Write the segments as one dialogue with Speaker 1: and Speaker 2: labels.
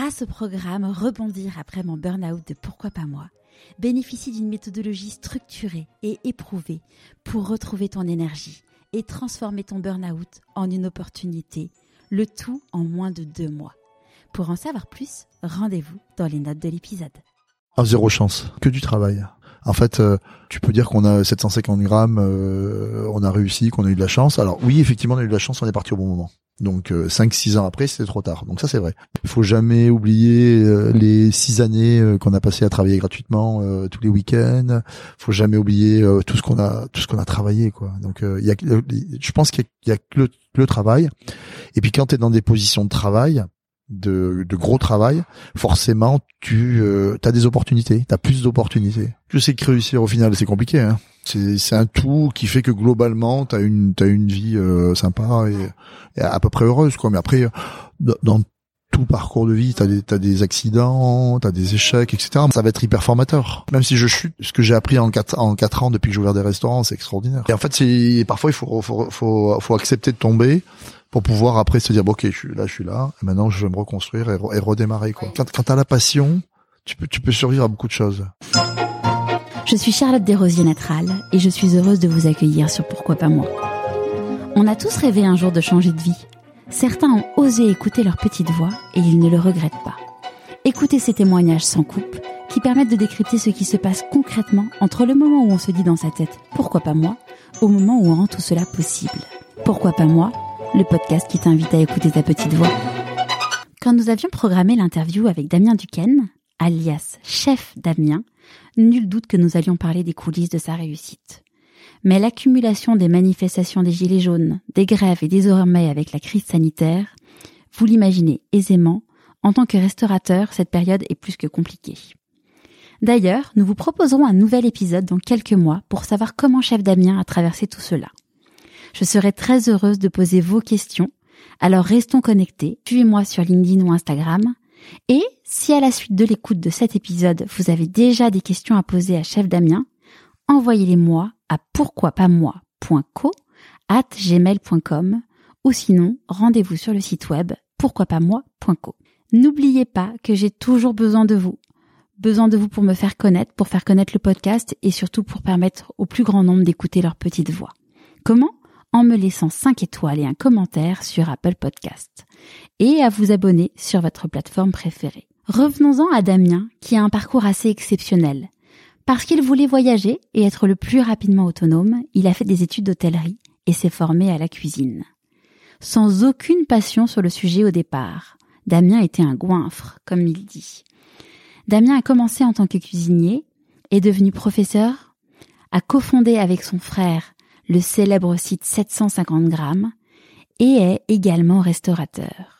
Speaker 1: grâce au programme Rebondir après mon burn-out de Pourquoi pas moi, bénéficie d'une méthodologie structurée et éprouvée pour retrouver ton énergie et transformer ton burn-out en une opportunité, le tout en moins de deux mois. Pour en savoir plus, rendez-vous dans les notes de l'épisode.
Speaker 2: Ah, zéro chance, que du travail. En fait, euh, tu peux dire qu'on a 750 grammes, euh, on a réussi, qu'on a eu de la chance. Alors oui, effectivement, on a eu de la chance, on est parti au bon moment. Donc euh, 5-6 ans après, c'était trop tard. Donc ça, c'est vrai. Il faut jamais oublier euh, les six années euh, qu'on a passé à travailler gratuitement euh, tous les week-ends. faut jamais oublier tout ce qu'on a, tout ce qu'on a travaillé, quoi. Donc il y a, je pense qu'il y a, que le, le travail. Et puis quand tu es dans des positions de travail, de, de, gros travail, forcément tu euh, as des opportunités, tu as plus d'opportunités. Je sais que réussir au final c'est compliqué. Hein. C'est un tout qui fait que globalement tu as une as une vie euh, sympa et, et, à peu près heureuse quoi. Mais après dans tout parcours de vie, t'as des t'as des accidents, t'as des échecs, etc. Ça va être hyper formateur. Même si je chute, ce que j'ai appris en quatre en quatre ans depuis que j'ai ouvert des restaurants, c'est extraordinaire. Et en fait, c'est parfois il faut faut faut faut accepter de tomber pour pouvoir après se dire bon, ok je suis là je suis là et maintenant je vais me reconstruire et, et redémarrer quoi quand quand t'as la passion tu peux tu peux survivre à beaucoup de choses
Speaker 1: je suis Charlotte Desrosiers Natral et je suis heureuse de vous accueillir sur Pourquoi pas moi. On a tous rêvé un jour de changer de vie. Certains ont osé écouter leur petite voix et ils ne le regrettent pas. Écoutez ces témoignages sans coupe qui permettent de décrypter ce qui se passe concrètement entre le moment où on se dit dans sa tête pourquoi pas moi au moment où on rend tout cela possible. Pourquoi pas moi le podcast qui t'invite à écouter ta petite voix. Quand nous avions programmé l'interview avec Damien Duquesne, alias chef Damien, nul doute que nous allions parler des coulisses de sa réussite. Mais l'accumulation des manifestations des Gilets jaunes, des grèves et désormais avec la crise sanitaire, vous l'imaginez aisément, en tant que restaurateur, cette période est plus que compliquée. D'ailleurs, nous vous proposerons un nouvel épisode dans quelques mois pour savoir comment chef Damien a traversé tout cela. Je serai très heureuse de poser vos questions. Alors restons connectés, suivez-moi sur LinkedIn ou Instagram. Et si à la suite de l'écoute de cet épisode, vous avez déjà des questions à poser à Chef Damien, envoyez-les moi à pourquoipasmoi.co at gmail.com ou sinon rendez-vous sur le site web pourquoipasmoi.co. N'oubliez pas que j'ai toujours besoin de vous. Besoin de vous pour me faire connaître, pour faire connaître le podcast et surtout pour permettre au plus grand nombre d'écouter leur petite voix. Comment? En me laissant 5 étoiles et un commentaire sur Apple Podcast et à vous abonner sur votre plateforme préférée. Revenons-en à Damien qui a un parcours assez exceptionnel. Parce qu'il voulait voyager et être le plus rapidement autonome, il a fait des études d'hôtellerie et s'est formé à la cuisine. Sans aucune passion sur le sujet au départ, Damien était un goinfre, comme il dit. Damien a commencé en tant que cuisinier, est devenu professeur, a cofondé avec son frère le célèbre site 750 grammes, et est également restaurateur.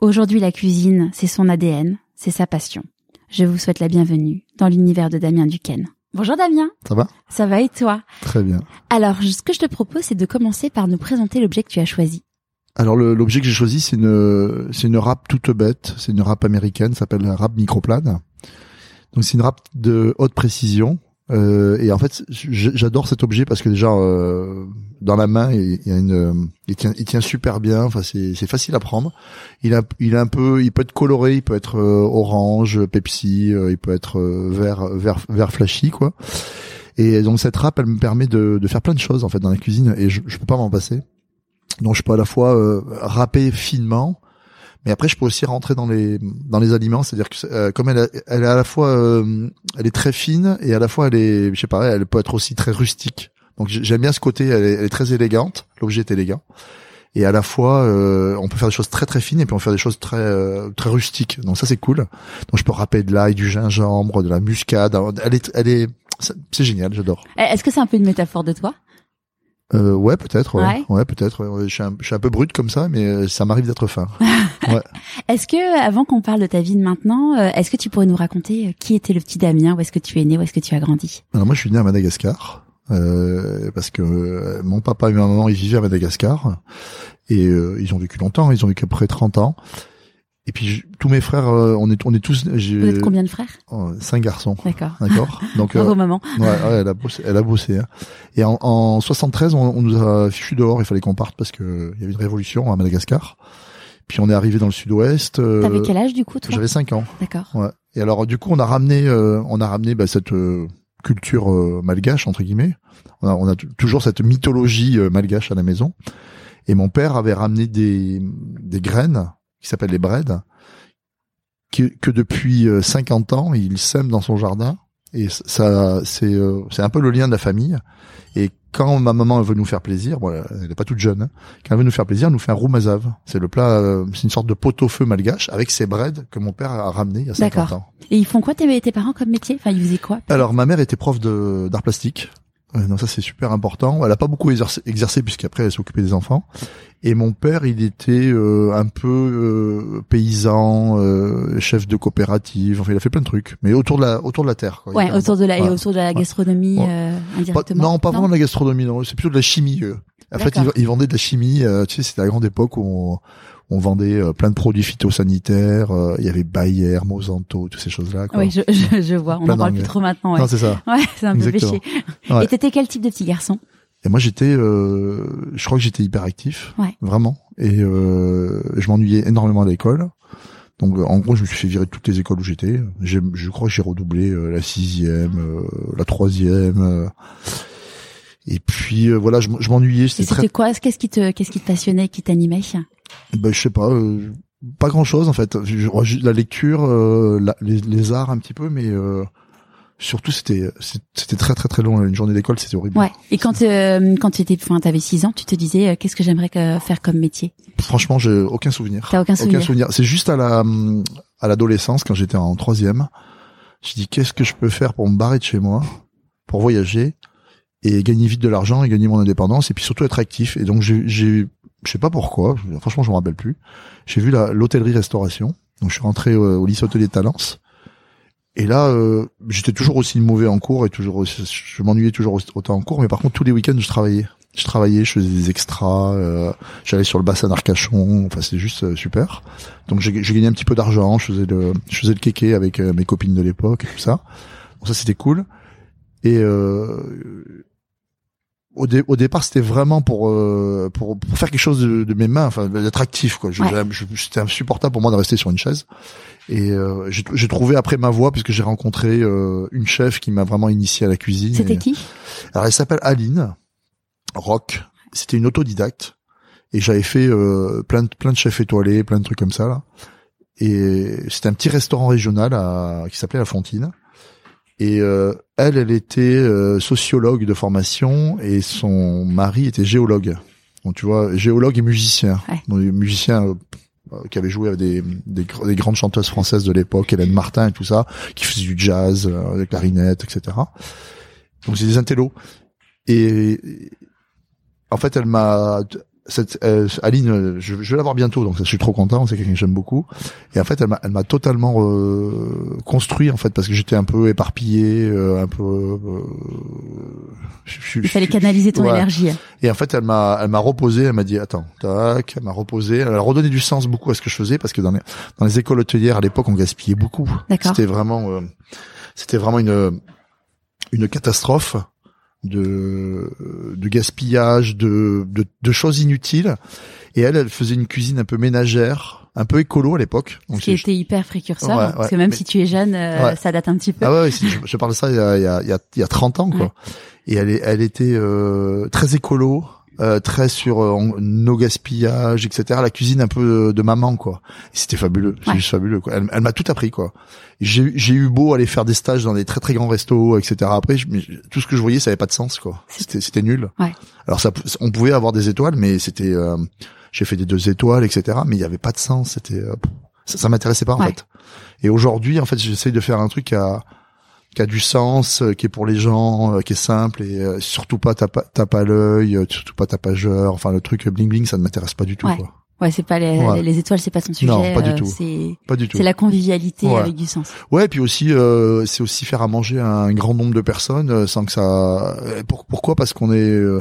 Speaker 1: Aujourd'hui, la cuisine, c'est son ADN, c'est sa passion. Je vous souhaite la bienvenue dans l'univers de Damien Duquesne. Bonjour Damien.
Speaker 2: Ça va?
Speaker 1: Ça va et toi?
Speaker 2: Très bien.
Speaker 1: Alors, ce que je te propose, c'est de commencer par nous présenter l'objet que tu as choisi.
Speaker 2: Alors l'objet que j'ai choisi, c'est une c'est une râpe toute bête, c'est une râpe américaine, s'appelle la râpe microplane. Donc c'est une râpe de haute précision euh, et en fait, j'adore cet objet parce que déjà euh, dans la main, il, y a une, il tient, il tient super bien. Enfin, c'est, facile à prendre. Il a, il est un peu, il peut être coloré, il peut être euh, orange, Pepsi, euh, il peut être euh, vert, vert, vert flashy quoi. Et donc cette râpe, elle me permet de, de faire plein de choses en fait dans la cuisine et je, je peux pas m'en passer. Donc je peux à la fois râper finement, mais après je peux aussi rentrer dans les dans les aliments c'est à dire que euh, comme elle elle est à la fois euh, elle est très fine et à la fois elle est je sais pas elle peut être aussi très rustique. Donc j'aime bien ce côté elle est, très élégante. L'objet est élégant. Et à la fois euh, on peut faire des choses très très fines et puis on peut faire des choses très très rustiques. Donc ça c'est cool. Donc je peux râper de l'ail du gingembre de la muscade. Elle est elle est c'est génial j'adore.
Speaker 1: Est-ce que c'est un peu une métaphore de toi?
Speaker 2: Euh, ouais, peut-être. Ouais, ouais. peut-être. Je, suis un, je suis un peu brute comme ça, mais euh, ça m'arrive d'être fin.
Speaker 1: ouais. Est-ce que, avant qu'on parle de ta vie de maintenant, euh, est-ce que tu pourrais nous raconter euh, qui était le petit Damien, où est-ce que tu es né, où est-ce que tu as grandi?
Speaker 2: Alors moi, je suis né à Madagascar. Euh, parce que mon papa et ma maman ils vivaient à Madagascar et ils ont vécu longtemps, ils ont vécu à peu près 30 ans et puis tous mes frères, euh, on est on est tous.
Speaker 1: Vous êtes combien de frères?
Speaker 2: Oh, Cinq garçons.
Speaker 1: D'accord.
Speaker 2: D'accord.
Speaker 1: Donc euh, maman.
Speaker 2: Ouais, ouais, elle a bossé. Elle a bossé. Hein. Et en, en 73, on, on, nous a fichu dehors. Il fallait qu'on parte parce que il y avait une révolution à Madagascar. Puis on est arrivé dans le sud-ouest. euh,
Speaker 1: T'avais quel âge du coup, toi?
Speaker 2: J'avais 5 ans.
Speaker 1: D'accord.
Speaker 2: Ouais. Et alors du coup, on a ramené, euh, on a ramené bah, cette euh, culture euh, malgache entre guillemets. On a, on a toujours cette mythologie euh, malgache à la maison. Et mon père avait ramené des des graines qui s'appellent les braids, que, que depuis euh, 50 ans il sème dans son jardin. Et ça, c'est euh, c'est un peu le lien de la famille. Et quand ma maman veut nous faire plaisir, bon, elle est pas toute jeune, hein, quand elle veut nous faire plaisir, elle nous fait un roumazav. C'est le plat, euh, c'est une sorte de pot-au-feu malgache avec ses breads que mon père a ramené il y a 50
Speaker 1: D'accord.
Speaker 2: ans.
Speaker 1: Et ils font quoi tes, tes parents comme métier? Enfin, ils faisaient quoi?
Speaker 2: Alors ma mère était prof de d'art plastique. Non, ça c'est super important. Elle a pas beaucoup exercé, exercé puisqu'après elle s'occupait des enfants. Et mon père, il était euh, un peu euh, paysan, euh, chef de coopérative. Enfin, il a fait plein de trucs, mais autour de la autour de la terre. Quoi.
Speaker 1: Ouais,
Speaker 2: Il
Speaker 1: autour de la et
Speaker 2: Ouais.
Speaker 1: autour de la gastronomie
Speaker 2: Ouais.
Speaker 1: euh,
Speaker 2: Pas-
Speaker 1: indirectement.
Speaker 2: non, pas vraiment de la gastronomie, non. C'est plutôt de la chimie. En fait, ils vendaient de la chimie. euh, tu sais, c'était la grande époque où on, on vendait euh, plein de produits phytosanitaires. euh, Il y avait Bayer, Monsanto, toutes ces choses-là. quoi.
Speaker 1: Oui, je, je, je vois. On
Speaker 2: Plein
Speaker 1: en parle plus trop maintenant. Ouais,
Speaker 2: Non, c'est ça.
Speaker 1: ouais c'est un peu péché.
Speaker 2: Ouais.
Speaker 1: Et t'étais quel type de petit garçon?
Speaker 2: Et moi, j'étais, euh, je crois que j'étais hyperactif,
Speaker 1: Ouais.
Speaker 2: vraiment. Et euh, je m'ennuyais énormément à l'école. Donc, euh, en gros, je me suis fait virer de toutes les écoles où j'étais. J'ai- Je crois que j'ai redoublé euh, la sixième, euh, la troisième. euh. et puis euh, voilà, je, m'ennuyais.
Speaker 1: Et
Speaker 2: C'était
Speaker 1: c'était
Speaker 2: très,
Speaker 1: quoi? Qu'est-ce qui te qu'est-ce qui te passionnait, qui t'animait?
Speaker 2: Ben, je sais pas, euh, pas grand chose en fait. La lecture, euh, la- les, les arts un petit peu, mais euh, surtout c'était c'était très très très long. Une journée d'école, c'était horrible.
Speaker 1: Ouais. Et quand euh, quand tu étais, enfin, t'avais 6 ans, tu te disais euh, qu'est-ce que j'aimerais faire comme métier?
Speaker 2: Franchement, j'ai aucun souvenir.
Speaker 1: T'as aucun souvenir
Speaker 2: C'est juste à la à l'adolescence, quand j'étais en troisième, je dis qu'est-ce que je peux faire pour me barrer de chez moi, pour voyager et gagner vite de l'argent et gagner mon indépendance et puis surtout être actif. Et donc j'ai je sais pas pourquoi, franchement je me rappelle plus. J'ai vu la- l'hôtellerie-restauration. Donc je suis rentré euh, au lycée hôtelier de Talence. Et là, euh, j'étais toujours aussi mauvais en cours et toujours aussi- je m'ennuyais toujours autant en cours. Mais par contre, tous les week-ends, je travaillais. Je travaillais, je faisais des extras, euh, j'allais sur le bassin d'Arcachon. Enfin, c'était juste euh, super. Donc j'ai j'ai gagné un petit peu d'argent. Je faisais le, je faisais le kéké avec euh, mes copines de l'époque et tout ça. Donc ça, c'était cool. Et euh, au, dé- au départ, c'était vraiment pour, euh, pour pour faire quelque chose de, de mes mains, enfin d'être actif quoi. Je-
Speaker 1: Ouais.
Speaker 2: C'était insupportable pour moi de rester sur une chaise. Et euh, j'ai trouvé après ma voie puisque j'ai rencontré euh, une chef qui m'a vraiment initié à la cuisine.
Speaker 1: C'était qui?
Speaker 2: Alors elle s'appelle Aline Rock. C'était une autodidacte et j'avais fait euh, plein de plein de chefs étoilés, plein de trucs comme ça là. Et c'était un petit restaurant régional à, qui s'appelait La Fontine. Et euh, elle, elle était euh, sociologue de formation et son mari était géologue. Donc tu vois, géologue et musicien.
Speaker 1: Ouais.
Speaker 2: Donc, des musiciens euh, euh, qui avaient joué avec des, des, des grandes chanteuses françaises de l'époque, Hélène Martin et tout ça, qui faisaient du jazz, euh, des clarinettes, etc. Donc c'est des intellos. Et en fait, elle m'a cette euh, Aline, euh, je, je vais la voir bientôt, donc je suis trop content. C'est quelqu'un que j'aime beaucoup. Et en fait, elle m'a, elle m'a totalement euh, construit en fait parce que j'étais un peu éparpillé, euh, un peu. euh, je- je-
Speaker 1: Il fallait canaliser ton
Speaker 2: ouais.
Speaker 1: énergie.
Speaker 2: Et en fait, elle m'a, elle m'a reposé. Elle m'a dit attends, tac. Elle m'a reposé. Elle a redonné du sens beaucoup à ce que je faisais parce que dans les dans les écoles hôtelières à l'époque, on gaspillait beaucoup.
Speaker 1: D'accord.
Speaker 2: C'était vraiment, euh, c'était vraiment une une catastrophe de de gaspillage, de, de de choses inutiles. Et elle, elle faisait une cuisine un peu ménagère, un peu écolo à l'époque.
Speaker 1: Ce qui était hyper précurseur,
Speaker 2: Ouais,
Speaker 1: hein, parce que même
Speaker 2: Mais-
Speaker 1: si tu es jeune, euh,
Speaker 2: Ouais.
Speaker 1: ça date un petit peu.
Speaker 2: Ah ouais, je, je parle de ça il y a, il y a, il y a, il y a 30 ans, quoi. Et elle, elle était euh, très écolo, euh, très sur euh, en- no gaspillage, etc. La cuisine un peu de, de maman, quoi. C'était fabuleux, c'est
Speaker 1: Ouais.
Speaker 2: juste fabuleux. Quoi. Elle, elle m'a tout appris, quoi. J'ai eu- j'ai eu beau aller faire des stages dans des très très grands restos, etc. Après, je- mais tout ce que je voyais, ça avait pas de sens, quoi. C'était c'était nul.
Speaker 1: Ouais.
Speaker 2: Alors ça, on pouvait avoir des étoiles, mais c'était, euh, j'ai fait des deux étoiles, etc. Mais il y avait pas de sens. C'était, euh, ça, ça m'intéressait pas en
Speaker 1: Ouais.
Speaker 2: fait. Et aujourd'hui, en fait, j'essaye de faire un truc a qui a du sens, euh, qui est pour les gens, euh, qui est simple et euh, surtout pas tape, à- tape à l'œil, surtout pas tapageur. Enfin, le truc bling bling, ça ne m'intéresse pas du tout.
Speaker 1: Ouais.
Speaker 2: Quoi.
Speaker 1: Ouais, c'est pas les,
Speaker 2: Ouais.
Speaker 1: les étoiles, c'est pas ton sujet.
Speaker 2: Non, pas du tout.
Speaker 1: C'est
Speaker 2: Pas du tout.
Speaker 1: c'est la convivialité
Speaker 2: Ouais.
Speaker 1: avec du sens.
Speaker 2: Ouais, puis aussi, euh, c'est aussi faire à manger à un grand nombre de personnes sans que ça. pour- pourquoi? Parce qu'on est euh,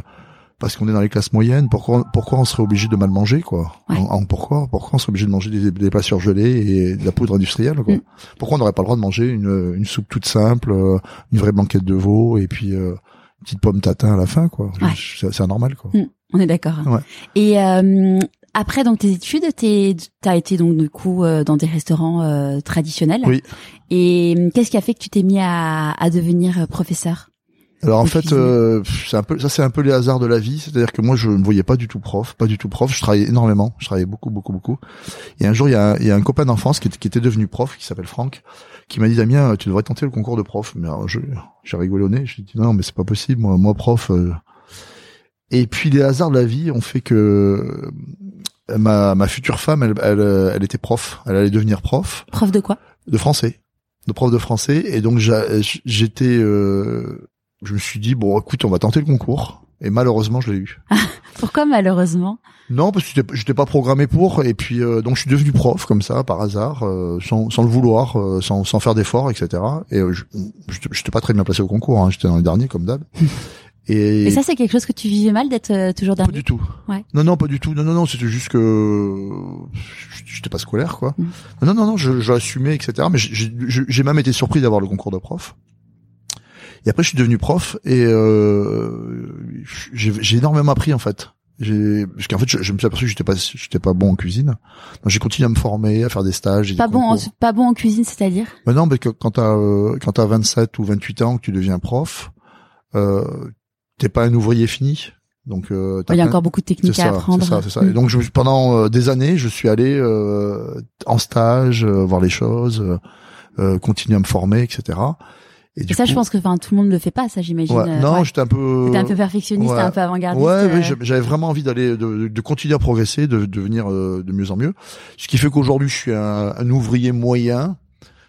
Speaker 2: parce qu'on est dans les classes moyennes. Pourquoi Pourquoi on serait obligé de mal manger quoi?
Speaker 1: Ouais.
Speaker 2: En- en- Pourquoi? Pourquoi on serait obligé de manger des, des plats surgelés et de la poudre industrielle quoi?
Speaker 1: Mm.
Speaker 2: Pourquoi on n'aurait pas le droit de manger une, une soupe toute simple, euh, une vraie blanquette de veau et puis euh, une petite pomme tatin à la fin quoi?
Speaker 1: Ouais.
Speaker 2: C'est anormal quoi.
Speaker 1: Mm. On est d'accord.
Speaker 2: Ouais.
Speaker 1: Et euh, après donc tes études, t'as été donc du coup euh, dans des restaurants euh, traditionnels.
Speaker 2: Oui.
Speaker 1: Et qu'est-ce qui a fait que tu t'es mis à, à devenir euh, professeur?
Speaker 2: Alors en fait, euh, c'est un peu ça, c'est un peu les hasards de la vie. C'est-à-dire que moi, je ne voyais pas du tout prof, pas du tout prof. Je travaillais énormément, je travaillais beaucoup, beaucoup, beaucoup. Et un jour, il y a, un- il y a un copain d'enfance qui, était- qui était devenu prof, qui s'appelle Franck, qui m'a dit Damien, tu devrais tenter le concours de prof. Mais alors, je, j'ai rigolé au nez. Je lui ai dit non, mais c'est pas possible. Moi, moi prof. euh. Et puis les hasards de la vie ont fait que euh, ma, ma future femme, elle, elle, euh, elle était prof. Elle allait devenir prof
Speaker 1: Prof de quoi?
Speaker 2: De français, de prof de français. Et donc j'étais, euh, je me suis dit bon, écoute, on va tenter le concours. Et malheureusement, je l'ai eu.
Speaker 1: Pourquoi malheureusement?
Speaker 2: Non, parce que j'étais- pas programmé pour. Et puis euh, donc je suis devenu prof comme ça, par hasard, euh, sans, sans le vouloir, euh, sans, sans faire d'efforts, etc. Et euh, je j'étais- pas très bien placé au concours. Hein, j'étais dans les derniers comme d'hab. Et,
Speaker 1: Et ça c'est quelque chose que tu vivais mal d'être euh, toujours
Speaker 2: pas
Speaker 1: dernier?
Speaker 2: du tout.
Speaker 1: Ouais.
Speaker 2: Non, non, pas du tout. Non, non, non, c'était juste que j'étais pas scolaire, quoi.
Speaker 1: Mm.
Speaker 2: Non, non, non, je, je assumais, etc. Mais j'ai même été surpris d'avoir le concours de prof. Et après, je suis devenu prof et euh, j'ai énormément appris en fait. J'ai parce qu'en fait, je, je me suis aperçu que j'étais pas j'étais pas bon en cuisine. Donc j'ai continué à me former, à faire des stages. des
Speaker 1: Pas bon, en, pas bon en cuisine, c'est-à-dire?
Speaker 2: Mais non, mais que, quand t'as euh, quand t'as 27 ou 28 ans que tu deviens prof, euh, t'es pas un ouvrier fini. Donc euh,
Speaker 1: Il y a
Speaker 2: plein-
Speaker 1: encore beaucoup de techniques à
Speaker 2: ça,
Speaker 1: apprendre.
Speaker 2: c'est ça, c'est ça. Et donc je, pendant euh, des années, je suis allé euh, en stage, euh, voir les choses, continuer à me former, etc. Et,
Speaker 1: ça, je pense que enfin tout le monde ne le fait pas, ça j'imagine.
Speaker 2: ouais, non,
Speaker 1: ouais.
Speaker 2: j'étais un peu.
Speaker 1: Un peu perfectionniste,
Speaker 2: ouais.
Speaker 1: un peu avant-gardiste.
Speaker 2: Ouais,
Speaker 1: euh,
Speaker 2: j'avais vraiment envie d'aller, de, de continuer à progresser, de, de devenir euh, de mieux en mieux. Ce qui fait qu'aujourd'hui, je suis un, un ouvrier moyen.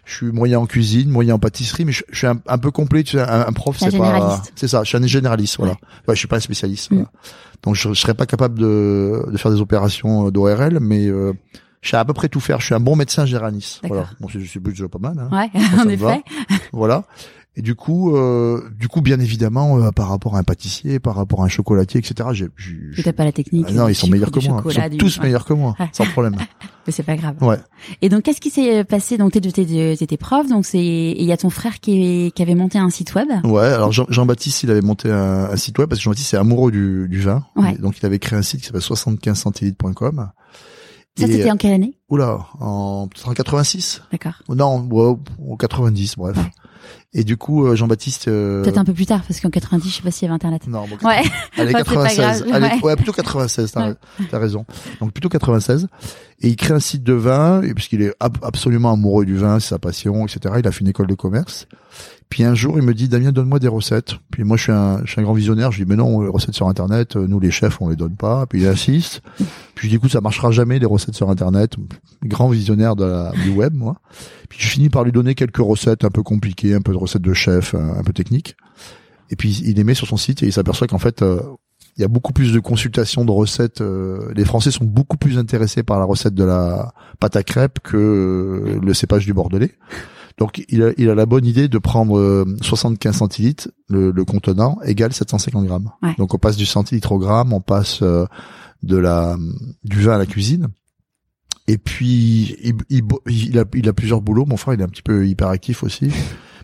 Speaker 2: Je suis moyen en cuisine, moyen en pâtisserie, mais je, je suis un, un peu complet. Tu sais, un, un prof, c'est pas. C'est ça. Je suis un généraliste, voilà. Ouais, je suis pas un spécialiste.
Speaker 1: Mm.
Speaker 2: voilà. Donc, je, je serais pas capable de, de faire des opérations euh, d'ORL, mais euh, je sais à peu près tout faire. Je suis un bon médecin.
Speaker 1: D'accord.
Speaker 2: Voilà. Bon, c'est c'est déjà pas mal. Hein.
Speaker 1: Ouais, en effet.
Speaker 2: Voilà. Et du coup, euh, du coup, bien évidemment, euh, par rapport à un pâtissier, par rapport à un chocolatier, etc. J'ai, j'ai-
Speaker 1: pas la technique.
Speaker 2: ah non, ils sont meilleurs que moi. Ils sont
Speaker 1: du-
Speaker 2: tous
Speaker 1: ouais.
Speaker 2: meilleurs que moi,
Speaker 1: Ouais.
Speaker 2: sans problème.
Speaker 1: Mais c'est pas grave.
Speaker 2: Ouais.
Speaker 1: Et donc, qu'est-ce qui s'est passé? Donc, t'étais, t'étais, t'étais prof, donc c'est, il y a ton frère qui, est- qui avait monté un site web?
Speaker 2: Ouais. Alors Jean- Jean-Baptiste, il avait monté un, un site web parce que Jean-Baptiste est amoureux du, du vin.
Speaker 1: Ouais.
Speaker 2: Donc il avait créé un site qui s'appelle 75centilitres.com.
Speaker 1: Ça, c'était en quelle année?
Speaker 2: Oula, en en 86
Speaker 1: D'accord.
Speaker 2: Non, ouais, en 90, bref.
Speaker 1: Ouais.
Speaker 2: Et du coup, euh, Jean-Baptiste. euh,
Speaker 1: Peut-être un peu plus tard, parce qu'en 90, je sais pas s'il y avait Internet.
Speaker 2: Non, bon,
Speaker 1: Ouais.
Speaker 2: Allez,
Speaker 1: pas
Speaker 2: 96.
Speaker 1: grave,
Speaker 2: Allez,
Speaker 1: ouais.
Speaker 2: ouais. plutôt 96, t'as,
Speaker 1: Ouais.
Speaker 2: raison. Donc plutôt 96. Et il crée un site de vin, puisqu'il est ab- absolument amoureux du vin, c'est sa passion, etc. Il a fait une école de commerce. Puis un jour, il me dit, Damien, donne-moi des recettes. Puis moi, je suis un, je suis un grand visionnaire. Je dis, mais non, les recettes sur Internet, euh, nous les chefs, on les donne pas. Puis il insiste. Puis je dis, écoute, ça marchera jamais les recettes sur Internet. Grand visionnaire de la, du web, moi. Puis je finis par lui donner quelques recettes un peu compliquées, un peu de recettes de chef, un, un peu techniques. Et puis il les met sur son site et il s'aperçoit qu'en fait, euh, il y a beaucoup plus de consultations de recettes. euh, les Français sont beaucoup plus intéressés par la recette de la pâte à crêpes que euh, le cépage du Bordelais. Donc il a, il a la bonne idée de prendre euh, 75 centilitres, le, le contenant égale 750 grammes.
Speaker 1: Ouais.
Speaker 2: Donc on passe du centilitre au gramme, on passe euh, de la du vin à la cuisine. Et puis il, il, il a, il a plusieurs boulots. Mon frère il est un petit peu hyperactif aussi,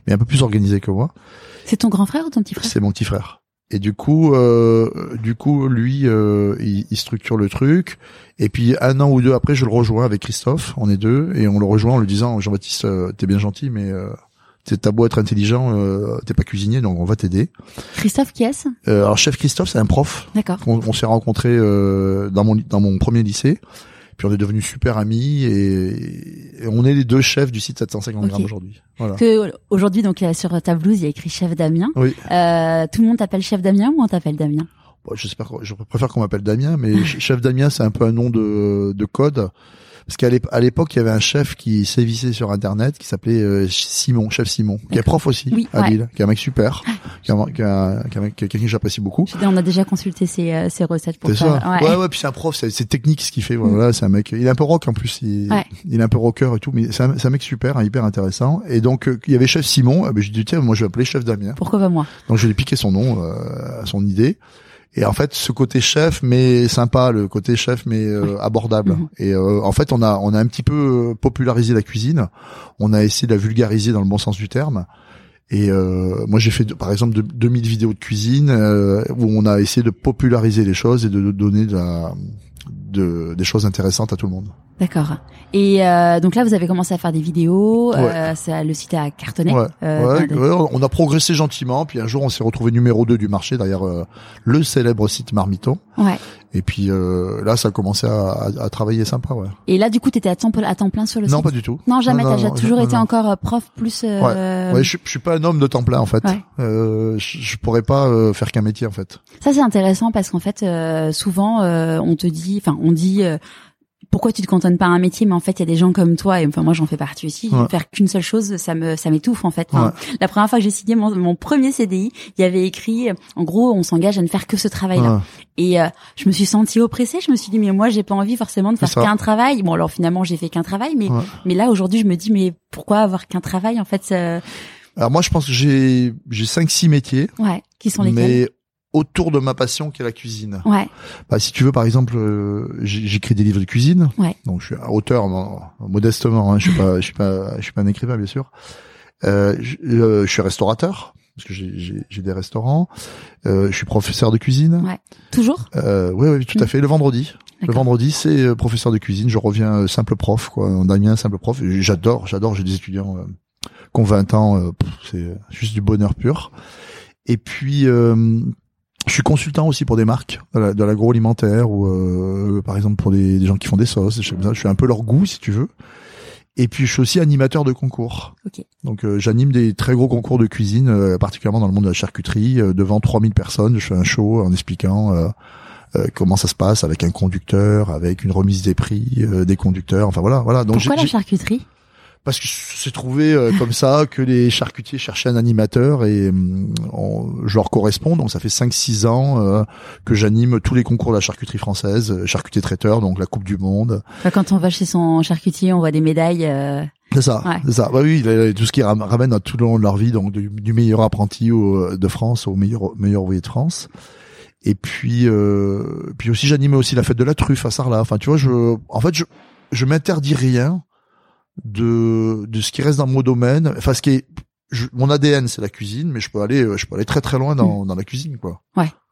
Speaker 2: mais un peu plus organisé que moi.
Speaker 1: C'est ton grand frère ou ton petit frère?
Speaker 2: C'est mon petit frère. Et du coup, euh, du coup, lui, euh, il, il structure le truc. Et puis un an ou deux après, je le rejoins avec Christophe. On est deux et on le rejoint en lui disant Jean-Baptiste, euh, t'es bien gentil, mais euh, t'es- t'as beau être intelligent, euh, t'es pas cuisinier, donc on va t'aider.
Speaker 1: Christophe, qui est-ce?
Speaker 2: Euh, alors chef Christophe, c'est un prof.
Speaker 1: D'accord.
Speaker 2: On, on s'est rencontrés euh, dans mon dans mon premier lycée. Puis on est devenus super amis et, et on est les deux chefs du site 750
Speaker 1: Ok.
Speaker 2: grammes aujourd'hui. Voilà.
Speaker 1: Que aujourd'hui, donc sur ta blouse, il y a écrit chef Damien.
Speaker 2: Oui.
Speaker 1: Euh, tout le monde t'appelle chef Damien ou on t'appelle Damien?
Speaker 2: Bon, j'espère je préfère qu'on m'appelle Damien, mais ch- chef Damien, c'est un peu un nom de, de code. Parce qu'à l'époque, il y avait un chef qui sévissait sur Internet, qui s'appelait euh, Simon, chef Simon, qui est prof aussi
Speaker 1: Oui,
Speaker 2: à
Speaker 1: ouais.
Speaker 2: Lille, qui est un mec super, qui est un- qui est un- qui est un mec- quelqu'un que j'apprécie beaucoup.
Speaker 1: On a déjà consulté ses, euh, ses recettes pour
Speaker 2: C'est ça.
Speaker 1: faire-
Speaker 2: Ouais. ouais, Puis c'est un prof, c'est c'est technique ce qu'il fait. Voilà, c'est un mec. Il est un peu rock en plus. Il,
Speaker 1: Ouais.
Speaker 2: il est un peu rocker et tout, mais c'est un, c'est mec super, hein, hyper intéressant. Et donc euh, il y avait chef Simon. eh ben, j'ai dit tiens, moi je vais appeler chef Damien.
Speaker 1: Pourquoi pas moi?
Speaker 2: Donc je lui ai piqué son nom, euh, à son idée. Et en fait, ce côté chef, mais sympa, le côté chef, mais euh, abordable.
Speaker 1: Mhm.
Speaker 2: Et euh, en fait, on a on a un petit peu euh, popularisé la cuisine. On a essayé de la vulgariser dans le bon sens du terme. Et euh, moi, j'ai fait, de- par exemple, de, 2000 vidéos de cuisine euh, où on a essayé de populariser les choses et de, de donner de la, de des choses intéressantes à tout le monde.
Speaker 1: D'accord. Et euh, donc là, vous avez commencé à faire des vidéos. Euh, ça, le site a cartonné.
Speaker 2: Ouais,
Speaker 1: Euh,
Speaker 2: ouais,
Speaker 1: des-
Speaker 2: on a progressé gentiment. Puis un jour, on s'est retrouvé numéro 2 du marché derrière euh, le célèbre site Marmiton.
Speaker 1: Ouais.
Speaker 2: Et puis euh, là, ça a commencé à, à, à travailler sympa. Ouais.
Speaker 1: Et là, du coup, t'étais à temps, à temps plein sur le
Speaker 2: Non,
Speaker 1: site.
Speaker 2: pas du tout.
Speaker 1: Non, jamais.
Speaker 2: Non,
Speaker 1: T'as
Speaker 2: non,
Speaker 1: toujours
Speaker 2: non,
Speaker 1: été
Speaker 2: non.
Speaker 1: encore euh, prof plus. euh,
Speaker 2: Ouais, je, je suis pas un homme de temps plein en fait.
Speaker 1: Ouais.
Speaker 2: Euh, je, je pourrais pas euh, faire qu'un métier en fait.
Speaker 1: Ça c'est intéressant parce qu'en fait euh, souvent euh, on te dit, enfin on dit euh, pourquoi tu te cantonnes pas à un métier, mais en fait il y a des gens comme toi et enfin moi j'en fais partie aussi.
Speaker 2: Ouais.
Speaker 1: Faire qu'une seule chose, ça me ça m'étouffe en fait. Enfin, La première fois que j'ai signé mon, mon premier CDI, il y avait écrit en gros on s'engage à ne faire que ce travail-là.
Speaker 2: Ouais.
Speaker 1: Et euh, je me suis sentie oppressée. Je me suis dit mais moi j'ai pas envie forcément de faire qu'un travail. Bon alors finalement j'ai fait qu'un travail, mais mais là aujourd'hui je me dis mais pourquoi avoir qu'un travail en fait ça-
Speaker 2: Alors moi, je pense que j'ai j'ai cinq six métiers,
Speaker 1: Ouais, qui sont lesquels?
Speaker 2: mais autour de ma passion qui est la cuisine.
Speaker 1: Ouais,
Speaker 2: Bah, si tu veux, par exemple, euh, j'écris des livres de cuisine.
Speaker 1: Ouais.
Speaker 2: Donc je suis un auteur modestement. Hein, je suis pas, je suis pas, je suis pas un écrivain bien sûr. Euh, je, euh, je suis restaurateur parce que j'ai- des restaurants. Euh, je suis professeur de cuisine.
Speaker 1: Ouais. toujours?
Speaker 2: Euh, oui, oui, tout à
Speaker 1: Mm.
Speaker 2: fait. Le vendredi. Le vendredi, c'est euh, professeur de cuisine. Je reviens euh, simple prof, quoi. En Damien, simple prof. J'adore, j'adore. J'ai des étudiants euh, qui ont 20 ans. euh, pff, c'est juste du bonheur pur. Et puis, euh, je suis consultant aussi pour des marques de la- de l'agroalimentaire ou, euh, par exemple, pour des, des gens qui font des sauces. Je suis un peu leur goût, si tu veux. Et puis, je suis aussi animateur de concours.
Speaker 1: Ok.
Speaker 2: Donc, euh, j'anime des très gros concours de cuisine, euh, particulièrement dans le monde de la charcuterie, euh, devant 3000 personnes. Je fais un show en expliquant euh, euh, comment ça se passe avec un conducteur, avec une remise des prix euh, des conducteurs. Enfin voilà, voilà. Donc
Speaker 1: Pourquoi la charcuterie?
Speaker 2: Parce que c'est trouvé euh, comme ça que les charcutiers cherchaient un animateur et hum, on- je leur corresponds. Donc ça fait 5-6 ans euh, que j'anime tous les concours de la charcuterie française, euh, charcutier traiteur, donc la Coupe du Monde.
Speaker 1: Enfin, Quand on va chez son charcutier, on voit des médailles. euh,
Speaker 2: C'est ça,
Speaker 1: Ouais.
Speaker 2: c'est ça. Bah oui, tout ce qui ram- ramène à tout le long de leur vie, donc du, du meilleur apprenti au- de France au meilleur meilleur ouvrier de France. Et puis, euh, puis aussi j'anime aussi la fête de la truffe à Sarlat. Enfin, tu vois, je, en fait, je, je m'interdis rien de de ce qui reste dans mon domaine. Enfin, ce qui est je- mon ADN, c'est la cuisine, mais je peux aller, euh, je peux aller très très loin dans, dans la cuisine, quoi.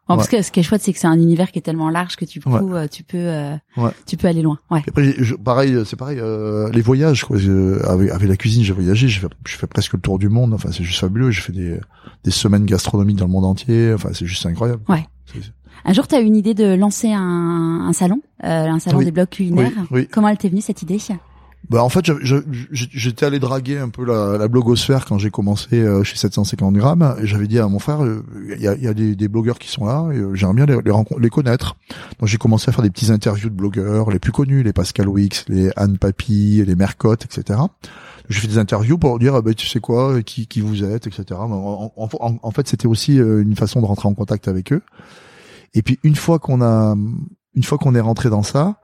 Speaker 1: Bon, parce que ce qui est chouette, c'est que c'est un univers qui est tellement large que tu peux,
Speaker 2: Ouais.
Speaker 1: euh, tu peux, euh,
Speaker 2: Ouais.
Speaker 1: tu peux aller loin. Ouais.
Speaker 2: Et après, j'ai- je- pareil, euh, c'est pareil, euh, les voyages, quoi. Avec, avec la cuisine, j'ai voyagé, j'ai fait, j'ai fait presque le tour du monde. Enfin, c'est juste fabuleux. J'ai fait des, des semaines gastronomiques dans le monde entier. Enfin, c'est juste incroyable.
Speaker 1: Ouais.
Speaker 2: C'est- c'est-
Speaker 1: Un jour, tu as eu une idée de lancer un, un salon, euh, un salon
Speaker 2: Oui.
Speaker 1: des blogs culinaires?
Speaker 2: Oui, oui.
Speaker 1: Comment elle t'est venue cette idée?
Speaker 2: Bah, en fait, j'étais allé draguer un peu la, la blogosphère quand j'ai commencé euh, chez 750 grammes. J'avais dit à mon frère, il y a, y a des, des blogueurs qui sont là, euh, j'aimerais bien les, les, les connaître. Donc j'ai commencé à faire des petits interviews de blogueurs, les plus connus, les Pascal Wix, les Anne Papy, les Mercotte, etc. J'ai fait des interviews pour dire, ah, bah, tu sais quoi, qui, qui vous êtes, etc. En- en fait, c'était aussi euh, une façon de rentrer en contact avec eux. Et puis une fois qu'on a, une fois qu'on est rentré dans ça,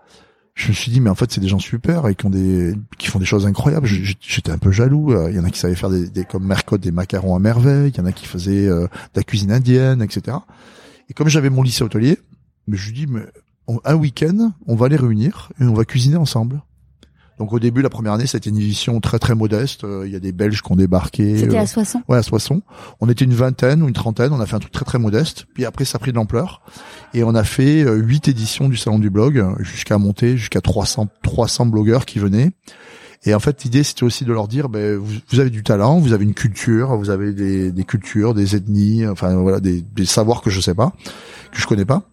Speaker 2: je me suis dit mais en fait c'est des gens super et qui ont des qui font des choses incroyables. J'étais un peu jaloux. Euh, il y en a qui savaient faire des, comme Mercotte des macarons à merveille. Il y en a qui faisaient euh, de la cuisine indienne etc et comme j'avais mon lycée hôtelier mais je lui dis mais un week-end on va les réunir et on va cuisiner ensemble donc au début la première année c'était une édition très très modeste Euh, il y a des Belges qui ont débarqué
Speaker 1: C'était
Speaker 2: euh,
Speaker 1: à Soissons.
Speaker 2: Ouais, à Soissons. On était une vingtaine ou une trentaine. On a fait un truc très très modeste. Puis après, ça a pris de l'ampleur. Et on a fait euh, huit éditions du Salon du Blog, euh, jusqu'à monter, jusqu'à 300, 300 blogueurs qui venaient. Et en fait, l'idée, c'était aussi de leur dire, ben, vous, vous avez du talent, vous avez une culture, vous avez des, des cultures, des ethnies, enfin voilà, des, des savoirs que je sais pas, que je connais pas.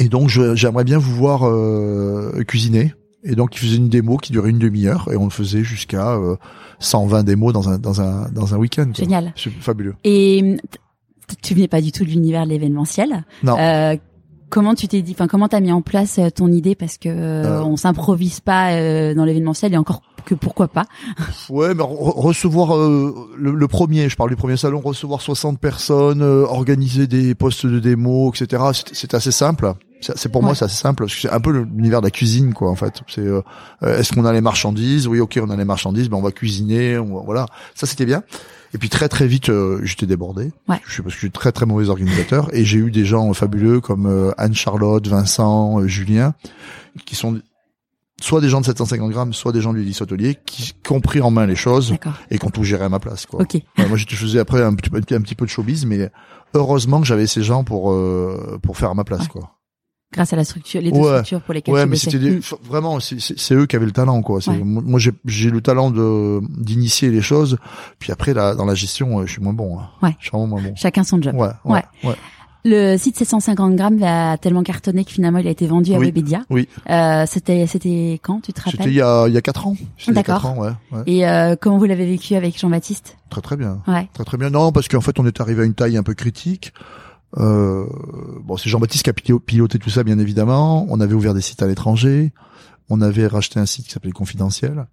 Speaker 2: Et donc, j'aimerais bien vous voir euh, cuisiner. Et donc, ils faisaient une démo qui durait une demi-heure, et on le faisait jusqu'à euh, 120 démos dans un dans un dans un week-end.
Speaker 1: Génial.
Speaker 2: C'est fabuleux.
Speaker 1: Et tu venais pas du tout de l'univers de l'événementiel.
Speaker 2: Non.
Speaker 1: Euh, comment tu t'es dit, enfin comment t'as mis en place euh, ton idée? Parce que euh,
Speaker 2: Euh.
Speaker 1: on s'improvise pas euh, dans l'événementiel et encore que pourquoi pas.
Speaker 2: Ouais, mais re- recevoir euh, le, le premier, je parle du premier salon, recevoir 60 personnes, euh, organiser des postes de démo, etc. C'est assez simple. C'est pour moi c'est assez simple. parce que C'est un peu l'univers de la cuisine, quoi, en fait. C'est euh, euh, est-ce qu'on a les marchandises? Oui, ok, on a les marchandises, ben on va cuisiner, on va- voilà. Ça c'était bien. Et puis très très vite, euh, j'étais débordé.
Speaker 1: Ouais.
Speaker 2: Je suis parce que je suis très très mauvais organisateur et j'ai eu des gens fabuleux comme euh, Anne Charlotte, Vincent, euh, Julien, qui sont soit des gens de 750 grammes, soit des gens du lycée hôtelier qui, qui ont pris en main les choses et qui ont tout géré à ma place. Quoi.
Speaker 1: Ok.
Speaker 2: Ouais, moi, je faisais après un petit, peu- un petit peu de showbiz, mais heureusement que j'avais ces gens pour euh, pour faire à ma place.
Speaker 1: Ouais.
Speaker 2: Quoi.
Speaker 1: grâce à la structure, les deux
Speaker 2: Ouais.
Speaker 1: structures pour lesquelles
Speaker 2: Ouais,
Speaker 1: tu
Speaker 2: mais c'était des-
Speaker 1: Mm.
Speaker 2: vraiment, c'est- eux qui avaient le talent, quoi. Moi, j'ai le talent de d'initier les choses, puis après, là, dans la gestion, euh, je suis moins bon. hein.
Speaker 1: Ouais.
Speaker 2: Je suis vraiment moins bon.
Speaker 1: Chacun son job.
Speaker 2: Ouais, ouais.
Speaker 1: Le site 750 grammes a tellement cartonné que finalement il a été vendu à
Speaker 2: Oui.
Speaker 1: Webedia.
Speaker 2: Oui.
Speaker 1: Euh, c'était c'était quand tu te
Speaker 2: C'était il
Speaker 1: rappelles
Speaker 2: y a il y a quatre ans.
Speaker 1: D'accord.
Speaker 2: ans, ouais, ouais.
Speaker 1: Et euh, comment vous l'avez vécu avec Jean-Baptiste?
Speaker 2: Très très bien.
Speaker 1: Ouais.
Speaker 2: Très très bien. Non, parce qu'en fait, on est arrivé à une taille un peu critique. Euh, bon, c'est Jean-Baptiste qui a pilo- piloté tout ça, bien évidemment. On avait ouvert des sites à l'étranger. On avait racheté un site qui s'appelait Confidentiel.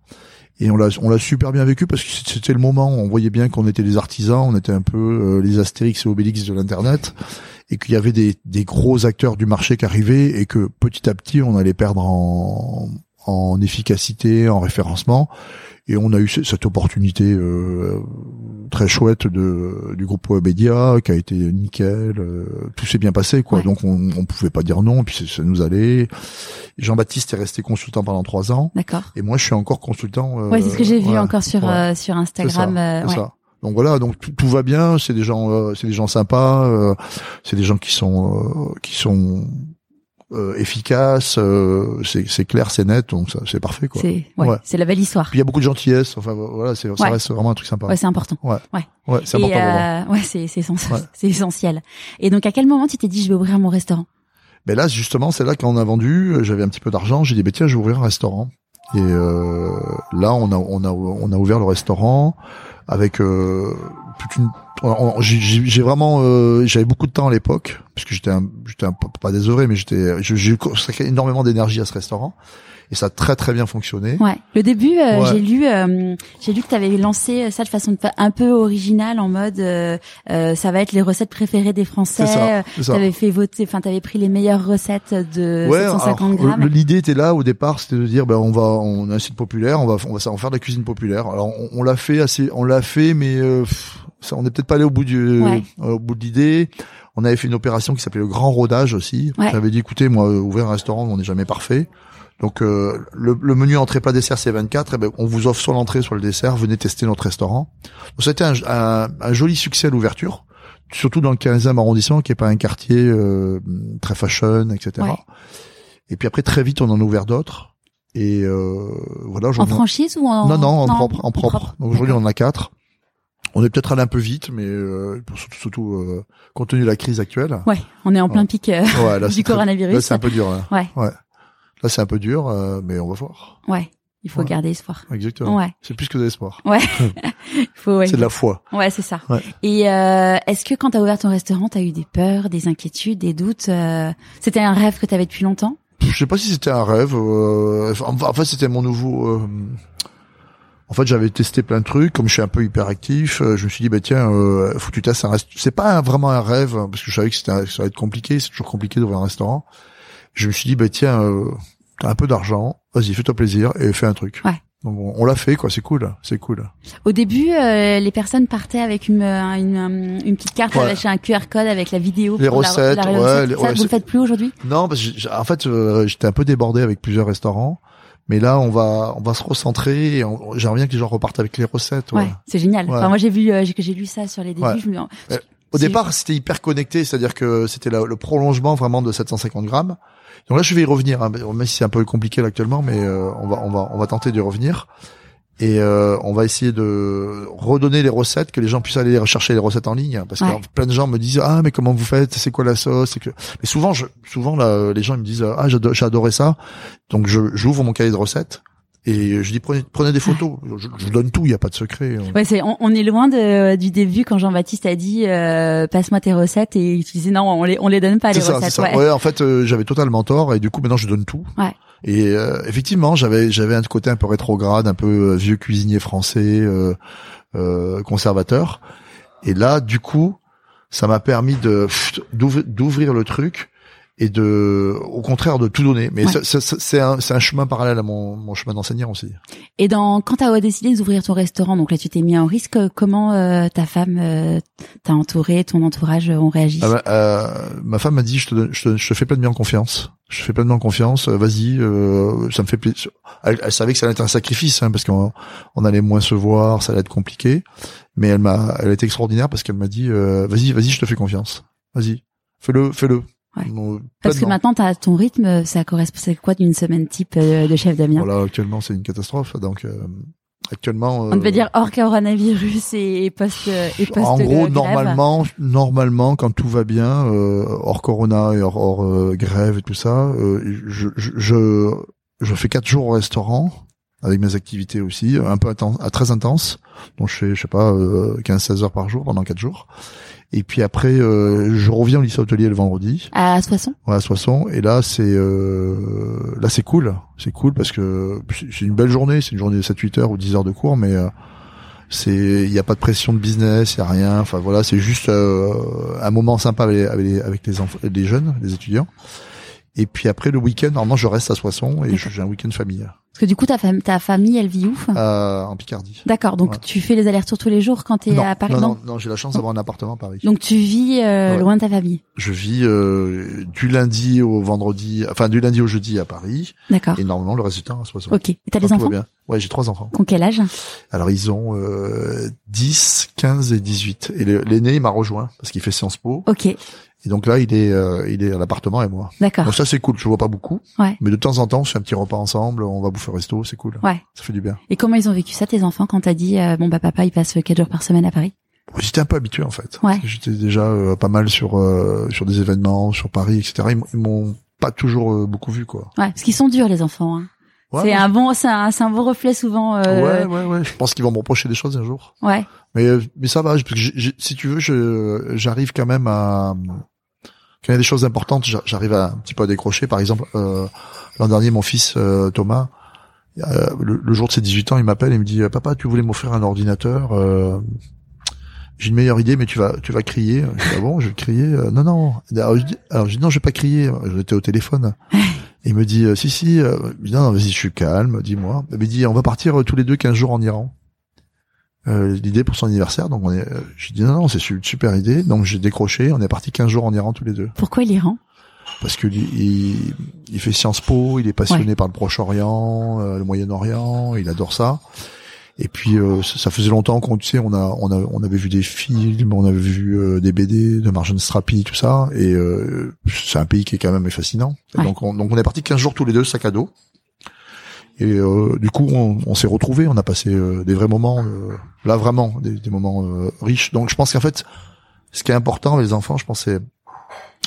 Speaker 2: Et on l'a, on l'a super bien vécu parce que c'était le moment. On voyait bien qu'on était des artisans, on était un peu euh, les Astérix et Obélix de l'internet, et qu'il y avait des, des gros acteurs du marché qui arrivaient et que petit à petit on allait perdre en, en efficacité, en référencement. Et on a eu ce- cette opportunité euh, très chouette de du groupe Webedia qui a été nickel. euh, tout s'est bien passé, quoi.
Speaker 1: Ouais.
Speaker 2: Donc on, on pouvait pas dire non. Puis ça nous allait. Jean-Baptiste est resté consultant pendant trois ans.
Speaker 1: D'accord.
Speaker 2: Et moi, je suis encore consultant. euh,
Speaker 1: ouais, c'est ce que j'ai vu encore sur
Speaker 2: Ouais.
Speaker 1: euh, sur Instagram. euh,
Speaker 2: c'est ça. Donc voilà, donc tout, tout va bien. C'est des gens, euh, c'est des gens sympas. euh, c'est des gens qui sont euh, qui sont euh, efficaces. euh, c'est c'est clair, c'est net. Donc c'est parfait quoi.
Speaker 1: C'est ouais,
Speaker 2: Ouais.
Speaker 1: c'est la belle histoire.
Speaker 2: il y a beaucoup de gentillesse. Enfin voilà, c'est ça
Speaker 1: Ouais.
Speaker 2: reste vraiment un truc sympa.
Speaker 1: Ouais, c'est important.
Speaker 2: Ouais, c'est
Speaker 1: Et,
Speaker 2: important.
Speaker 1: euh, ouais, c'est c'est essentiel.
Speaker 2: Ouais.
Speaker 1: C'est essentiel. Et donc à quel moment tu t'es dit je vais ouvrir mon restaurant?
Speaker 2: Mais là, justement, c'est là quand on a vendu, j'avais un petit peu d'argent, j'ai dit, bah, tiens, je vais ouvrir un restaurant. Et euh, là, on a, on a, on a ouvert le restaurant avec euh, toute une. J'ai vraiment, euh, j'avais beaucoup de temps à l'époque parce que j'étais, j'étais pas désœuvré, mais j'étais, j'ai consacré énormément d'énergie à ce restaurant et ça a très très bien fonctionné.
Speaker 1: Ouais. Le début, euh,
Speaker 2: Ouais.
Speaker 1: j'ai lu, euh, j'ai lu que tu avais lancé ça de façon un peu originale, en mode, euh, euh, ça va être les recettes préférées des Français. Tu avais fait voter, enfin, tu avais pris les meilleures recettes de
Speaker 2: Ouais,
Speaker 1: 750
Speaker 2: alors,
Speaker 1: grammes.
Speaker 2: L'idée était là au départ, c'était de dire, ben on va, on a un site populaire, on va, on va, en faire de la cuisine populaire. Alors on, on l'a fait assez, on l'a fait, mais euh, pff, on n'est peut-être pas allé au bout du,
Speaker 1: Ouais.
Speaker 2: euh, au bout de l'idée. On avait fait une opération qui s'appelait le Grand Rodage aussi.
Speaker 1: Ouais.
Speaker 2: J'avais dit, écoutez, moi, euh, ouvrir un restaurant, on n'est jamais parfait. Donc euh, le, le menu entrée plat dessert c'est 24, eh ben, on vous offre soit l'entrée soit le dessert, venez tester notre restaurant. Donc c'était un, un, un joli succès à l'ouverture, surtout dans le 15e arrondissement qui est pas un quartier euh, très fashion, etc.
Speaker 1: Ouais.
Speaker 2: Et puis après très vite on en a ouvert d'autres et euh, voilà.
Speaker 1: en
Speaker 2: aujourd'hui-
Speaker 1: franchise ou en
Speaker 2: Non non en propre, en propre.
Speaker 1: propre.
Speaker 2: Donc aujourd'hui on en a quatre. On est peut-être allé un peu vite, mais euh, surtout, surtout euh, compte tenu de la crise actuelle.
Speaker 1: Ouais, on est en plein pic euh,
Speaker 2: Ouais, là,
Speaker 1: du
Speaker 2: très-
Speaker 1: coronavirus.
Speaker 2: Là c'est un peu dur. Là,
Speaker 1: Ouais,
Speaker 2: là c'est un peu dur, euh, mais on va voir.
Speaker 1: ouais. Il faut
Speaker 2: Ouais.
Speaker 1: garder espoir.
Speaker 2: Exactement.
Speaker 1: Ouais.
Speaker 2: C'est plus que de l'espoir.
Speaker 1: Ouais. Il faut. Ouais.
Speaker 2: C'est de la foi.
Speaker 1: Ouais, c'est ça.
Speaker 2: Ouais.
Speaker 1: Et euh, est-ce que quand t'as ouvert ton restaurant, t'as eu des peurs, des inquiétudes, des doutes euh, C'était un rêve que t'avais depuis longtemps?
Speaker 2: Je sais pas si c'était un rêve. Euh, enfin, en fait, c'était mon nouveau. euh, en fait, j'avais testé plein de trucs. Comme je suis un peu hyperactif, euh, je me suis dit, bah tiens, euh, faut que tu testes un reste. C'est pas un- vraiment un rêve parce que je savais que c'était, un- ça allait être compliqué. C'est toujours compliqué d'ouvrir un restaurant. Je me suis dit, bah tiens, euh, t'as un peu d'argent, vas-y, fais-toi plaisir et fais un truc.
Speaker 1: Ouais.
Speaker 2: Donc on, on l'a fait, quoi. C'est cool, c'est cool.
Speaker 1: Au début, euh, les personnes partaient avec une, euh, une, euh, une petite carte
Speaker 2: Ouais.
Speaker 1: avec un QR code avec la vidéo.
Speaker 2: Les
Speaker 1: pour
Speaker 2: recettes,
Speaker 1: la
Speaker 2: ouais,
Speaker 1: recette.
Speaker 2: les-
Speaker 1: Ça, vous le faites plus aujourd'hui?
Speaker 2: Non, parce que j'ai- en fait, euh, j'étais un peu débordé avec plusieurs restaurants. Mais là, on va, on va se recentrer. J'aimerais bien que les gens repartent avec les recettes.
Speaker 1: Ouais,
Speaker 2: ouais.
Speaker 1: c'est génial.
Speaker 2: Ouais.
Speaker 1: Enfin, moi, j'ai vu, euh, j'ai- que j'ai lu ça sur les débuts.
Speaker 2: Ouais.
Speaker 1: Je me dis,
Speaker 2: Euh, Au départ, c'était hyper connecté, c'est-à-dire que c'était le prolongement vraiment de 750 grammes. Donc là, je vais y revenir, hein, même si c'est un peu compliqué là, actuellement, mais euh, on va, on va, on va tenter d'y revenir. Et euh, on va essayer de redonner les recettes, que les gens puissent aller rechercher les recettes en ligne, parce
Speaker 1: Ouais.
Speaker 2: que plein de gens me disent ah mais comment vous faites, c'est quoi la sauce, que. Mais souvent, je, souvent là, les gens ils me disent ah j'ai adoré ça, donc je j'ouvre mon cahier de recettes et je dis prenez, prenez des photos, je, je donne tout, il y a pas de secret.
Speaker 1: Ouais, c'est on, on est loin de, du début quand Jean-Baptiste a dit euh, passe-moi tes recettes et tu disais non on les on les donne pas les
Speaker 2: ça,
Speaker 1: recettes. ouais.
Speaker 2: Ouais, en fait, euh, j'avais totalement tort et du coup maintenant je donne tout.
Speaker 1: Ouais.
Speaker 2: Et euh, effectivement, j'avais j'avais un côté un peu rétrograde, un peu euh, vieux cuisinier français, euh, euh, conservateur. Et là, du coup, ça m'a permis de d'ouvrir le truc et de, au contraire, de tout donner. Mais
Speaker 1: Ouais.
Speaker 2: c'est un c'est un chemin parallèle à mon mon chemin d'enseignant aussi.
Speaker 1: Et dans quand t'as décidé d'ouvrir ton restaurant, donc là tu t'es mis en risque. Comment euh, ta femme euh, t'a entouré, ton entourage euh, ont réagi
Speaker 2: Ah bah, euh, ma femme m'a dit je te, je te, je te fais pleinement confiance. Je te fais pleinement confiance. euh, Vas-y, euh, ça me fait plaisir. Elle, elle savait que ça allait être un sacrifice hein, parce qu'on on allait moins se voir, ça allait être compliqué. Mais elle m'a, elle a été extraordinaire parce qu'elle m'a dit euh, vas-y, vas-y, je te fais confiance. Vas-y, fais-le, fais-le.
Speaker 1: Ouais.
Speaker 2: Non,
Speaker 1: Parce que maintenant, t'as ton rythme, ça correspond c'est quoi d'une semaine type euh, de chef Damien
Speaker 2: Voilà, actuellement c'est une catastrophe. Donc euh, actuellement.
Speaker 1: On devait
Speaker 2: euh,
Speaker 1: dire hors coronavirus et post euh, et post
Speaker 2: En gros,
Speaker 1: grève.
Speaker 2: normalement, normalement, quand tout va bien, euh, hors corona et hors, hors, euh, grève et tout ça, euh, je, je, je, je fais quatre jours au restaurant avec mes activités aussi, un peu intense, ah, très intense. Donc je fais, je sais pas, euh, 15-16 heures par jour pendant quatre jours. Et puis après, euh, je reviens au lycée hôtelier le vendredi,
Speaker 1: À Soissons?
Speaker 2: Ouais, à Soissons. Et là, c'est euh, là c'est cool, c'est cool parce que c'est une belle journée, c'est une journée de 7-8 heures ou 10 heures de cours, mais euh, c'est il y a pas de pression de business, il y a rien. Enfin voilà, c'est juste euh, un moment sympa avec les, avec les, avec les enfants, les jeunes, les étudiants. Et puis après le week-end, normalement, je reste à Soissons et j'ai un week-end famille
Speaker 1: Parce que du coup, ta, fam- ta famille, elle vit où
Speaker 2: euh, en Picardie.
Speaker 1: D'accord, donc
Speaker 2: Ouais.
Speaker 1: tu fais les allers-retours tous les jours quand t'es
Speaker 2: non,
Speaker 1: à Paris?
Speaker 2: non, non, non, j'ai la chance d'avoir un appartement à Paris.
Speaker 1: Donc tu vis euh,
Speaker 2: Ouais.
Speaker 1: loin de ta famille?
Speaker 2: Je vis euh, du lundi au vendredi, enfin du lundi au jeudi à Paris
Speaker 1: D'accord.
Speaker 2: et normalement le reste du temps à Soissons.
Speaker 1: Ok. Et t'as des enfants?
Speaker 2: bien. Ouais, j'ai trois enfants.
Speaker 1: Ont quel âge?
Speaker 2: Alors ils ont euh, 10, 15 et 18. Et l'aîné il m'a rejoint parce qu'il fait Sciences Po.
Speaker 1: Ok,
Speaker 2: Et donc là il est euh, il est à l'appartement et moi.
Speaker 1: d'accord.
Speaker 2: Donc ça c'est cool. Je vois pas beaucoup.
Speaker 1: Ouais.
Speaker 2: Mais de temps en temps, on fait un petit repas ensemble. On va bouffer au resto. C'est cool.
Speaker 1: Ouais.
Speaker 2: Ça fait du bien.
Speaker 1: Et comment ils ont vécu ça, tes enfants, quand t'as dit euh, bon bah papa il passe quatre jours par semaine à Paris?
Speaker 2: J'étais un peu habitué en fait.
Speaker 1: Ouais.
Speaker 2: J'étais déjà euh, pas mal sur euh, sur des événements, sur Paris, etc. Ils, m'ont- pas toujours beaucoup vu quoi.
Speaker 1: Ouais, parce qu'ils sont durs les enfants. Hein.
Speaker 2: Ouais,
Speaker 1: c'est
Speaker 2: ouais.
Speaker 1: un bon, c'est un, c'est un bon reflet souvent.
Speaker 2: Ouais,
Speaker 1: euh,
Speaker 2: ouais, ouais. Je pense qu'ils vont me reprocher des choses un jour.
Speaker 1: ouais.
Speaker 2: Mais euh, mais ça va. Parce que si tu veux, je j'arrive quand même à quand il y a des choses importantes, j'a- j'arrive à un petit peu à décrocher. Par exemple, euh, l'an dernier, mon fils euh, Thomas, euh, le, le jour de ses 18 ans, il m'appelle et me dit "Papa, tu voulais m'offrir un ordinateur euh, J'ai une meilleure idée, mais tu vas tu vas crier." Je dis, ah bon, je vais crier Euh, Non, non. Alors je dis, alors je dis non, je vais pas crier. J'étais au téléphone. Et il me dit euh, si si. Euh, non, non, vas-y, je suis calme. Dis-moi. Il me dit on va partir euh, tous les deux 15 jours en Iran euh, l'idée pour son anniversaire. Donc on est, euh, j'ai dit non, non, c'est une super idée. Donc j'ai décroché. On est parti 15 jours en Iran tous les deux.
Speaker 1: Pourquoi l'Iran?
Speaker 2: Parce que il, il fait Sciences Po, il est passionné par le Proche-Orient, euh, le Moyen-Orient, il adore ça. Et puis euh, ça, ça faisait longtemps qu'on, tu sais, on a, on a, on avait vu des films, on avait vu euh, des BD de Marjane Strapi, tout ça. Et euh, c'est un pays qui est quand même fascinant.
Speaker 1: Ouais.
Speaker 2: Donc, on, donc on est parti 15 jours tous les deux, sac à dos. Et euh, du coup, on, on s'est retrouvés, on a passé euh, des vrais moments, euh, là vraiment, des, des moments euh, riches. Donc je pense qu'en fait, ce qui est important avec les enfants, je pense, c'est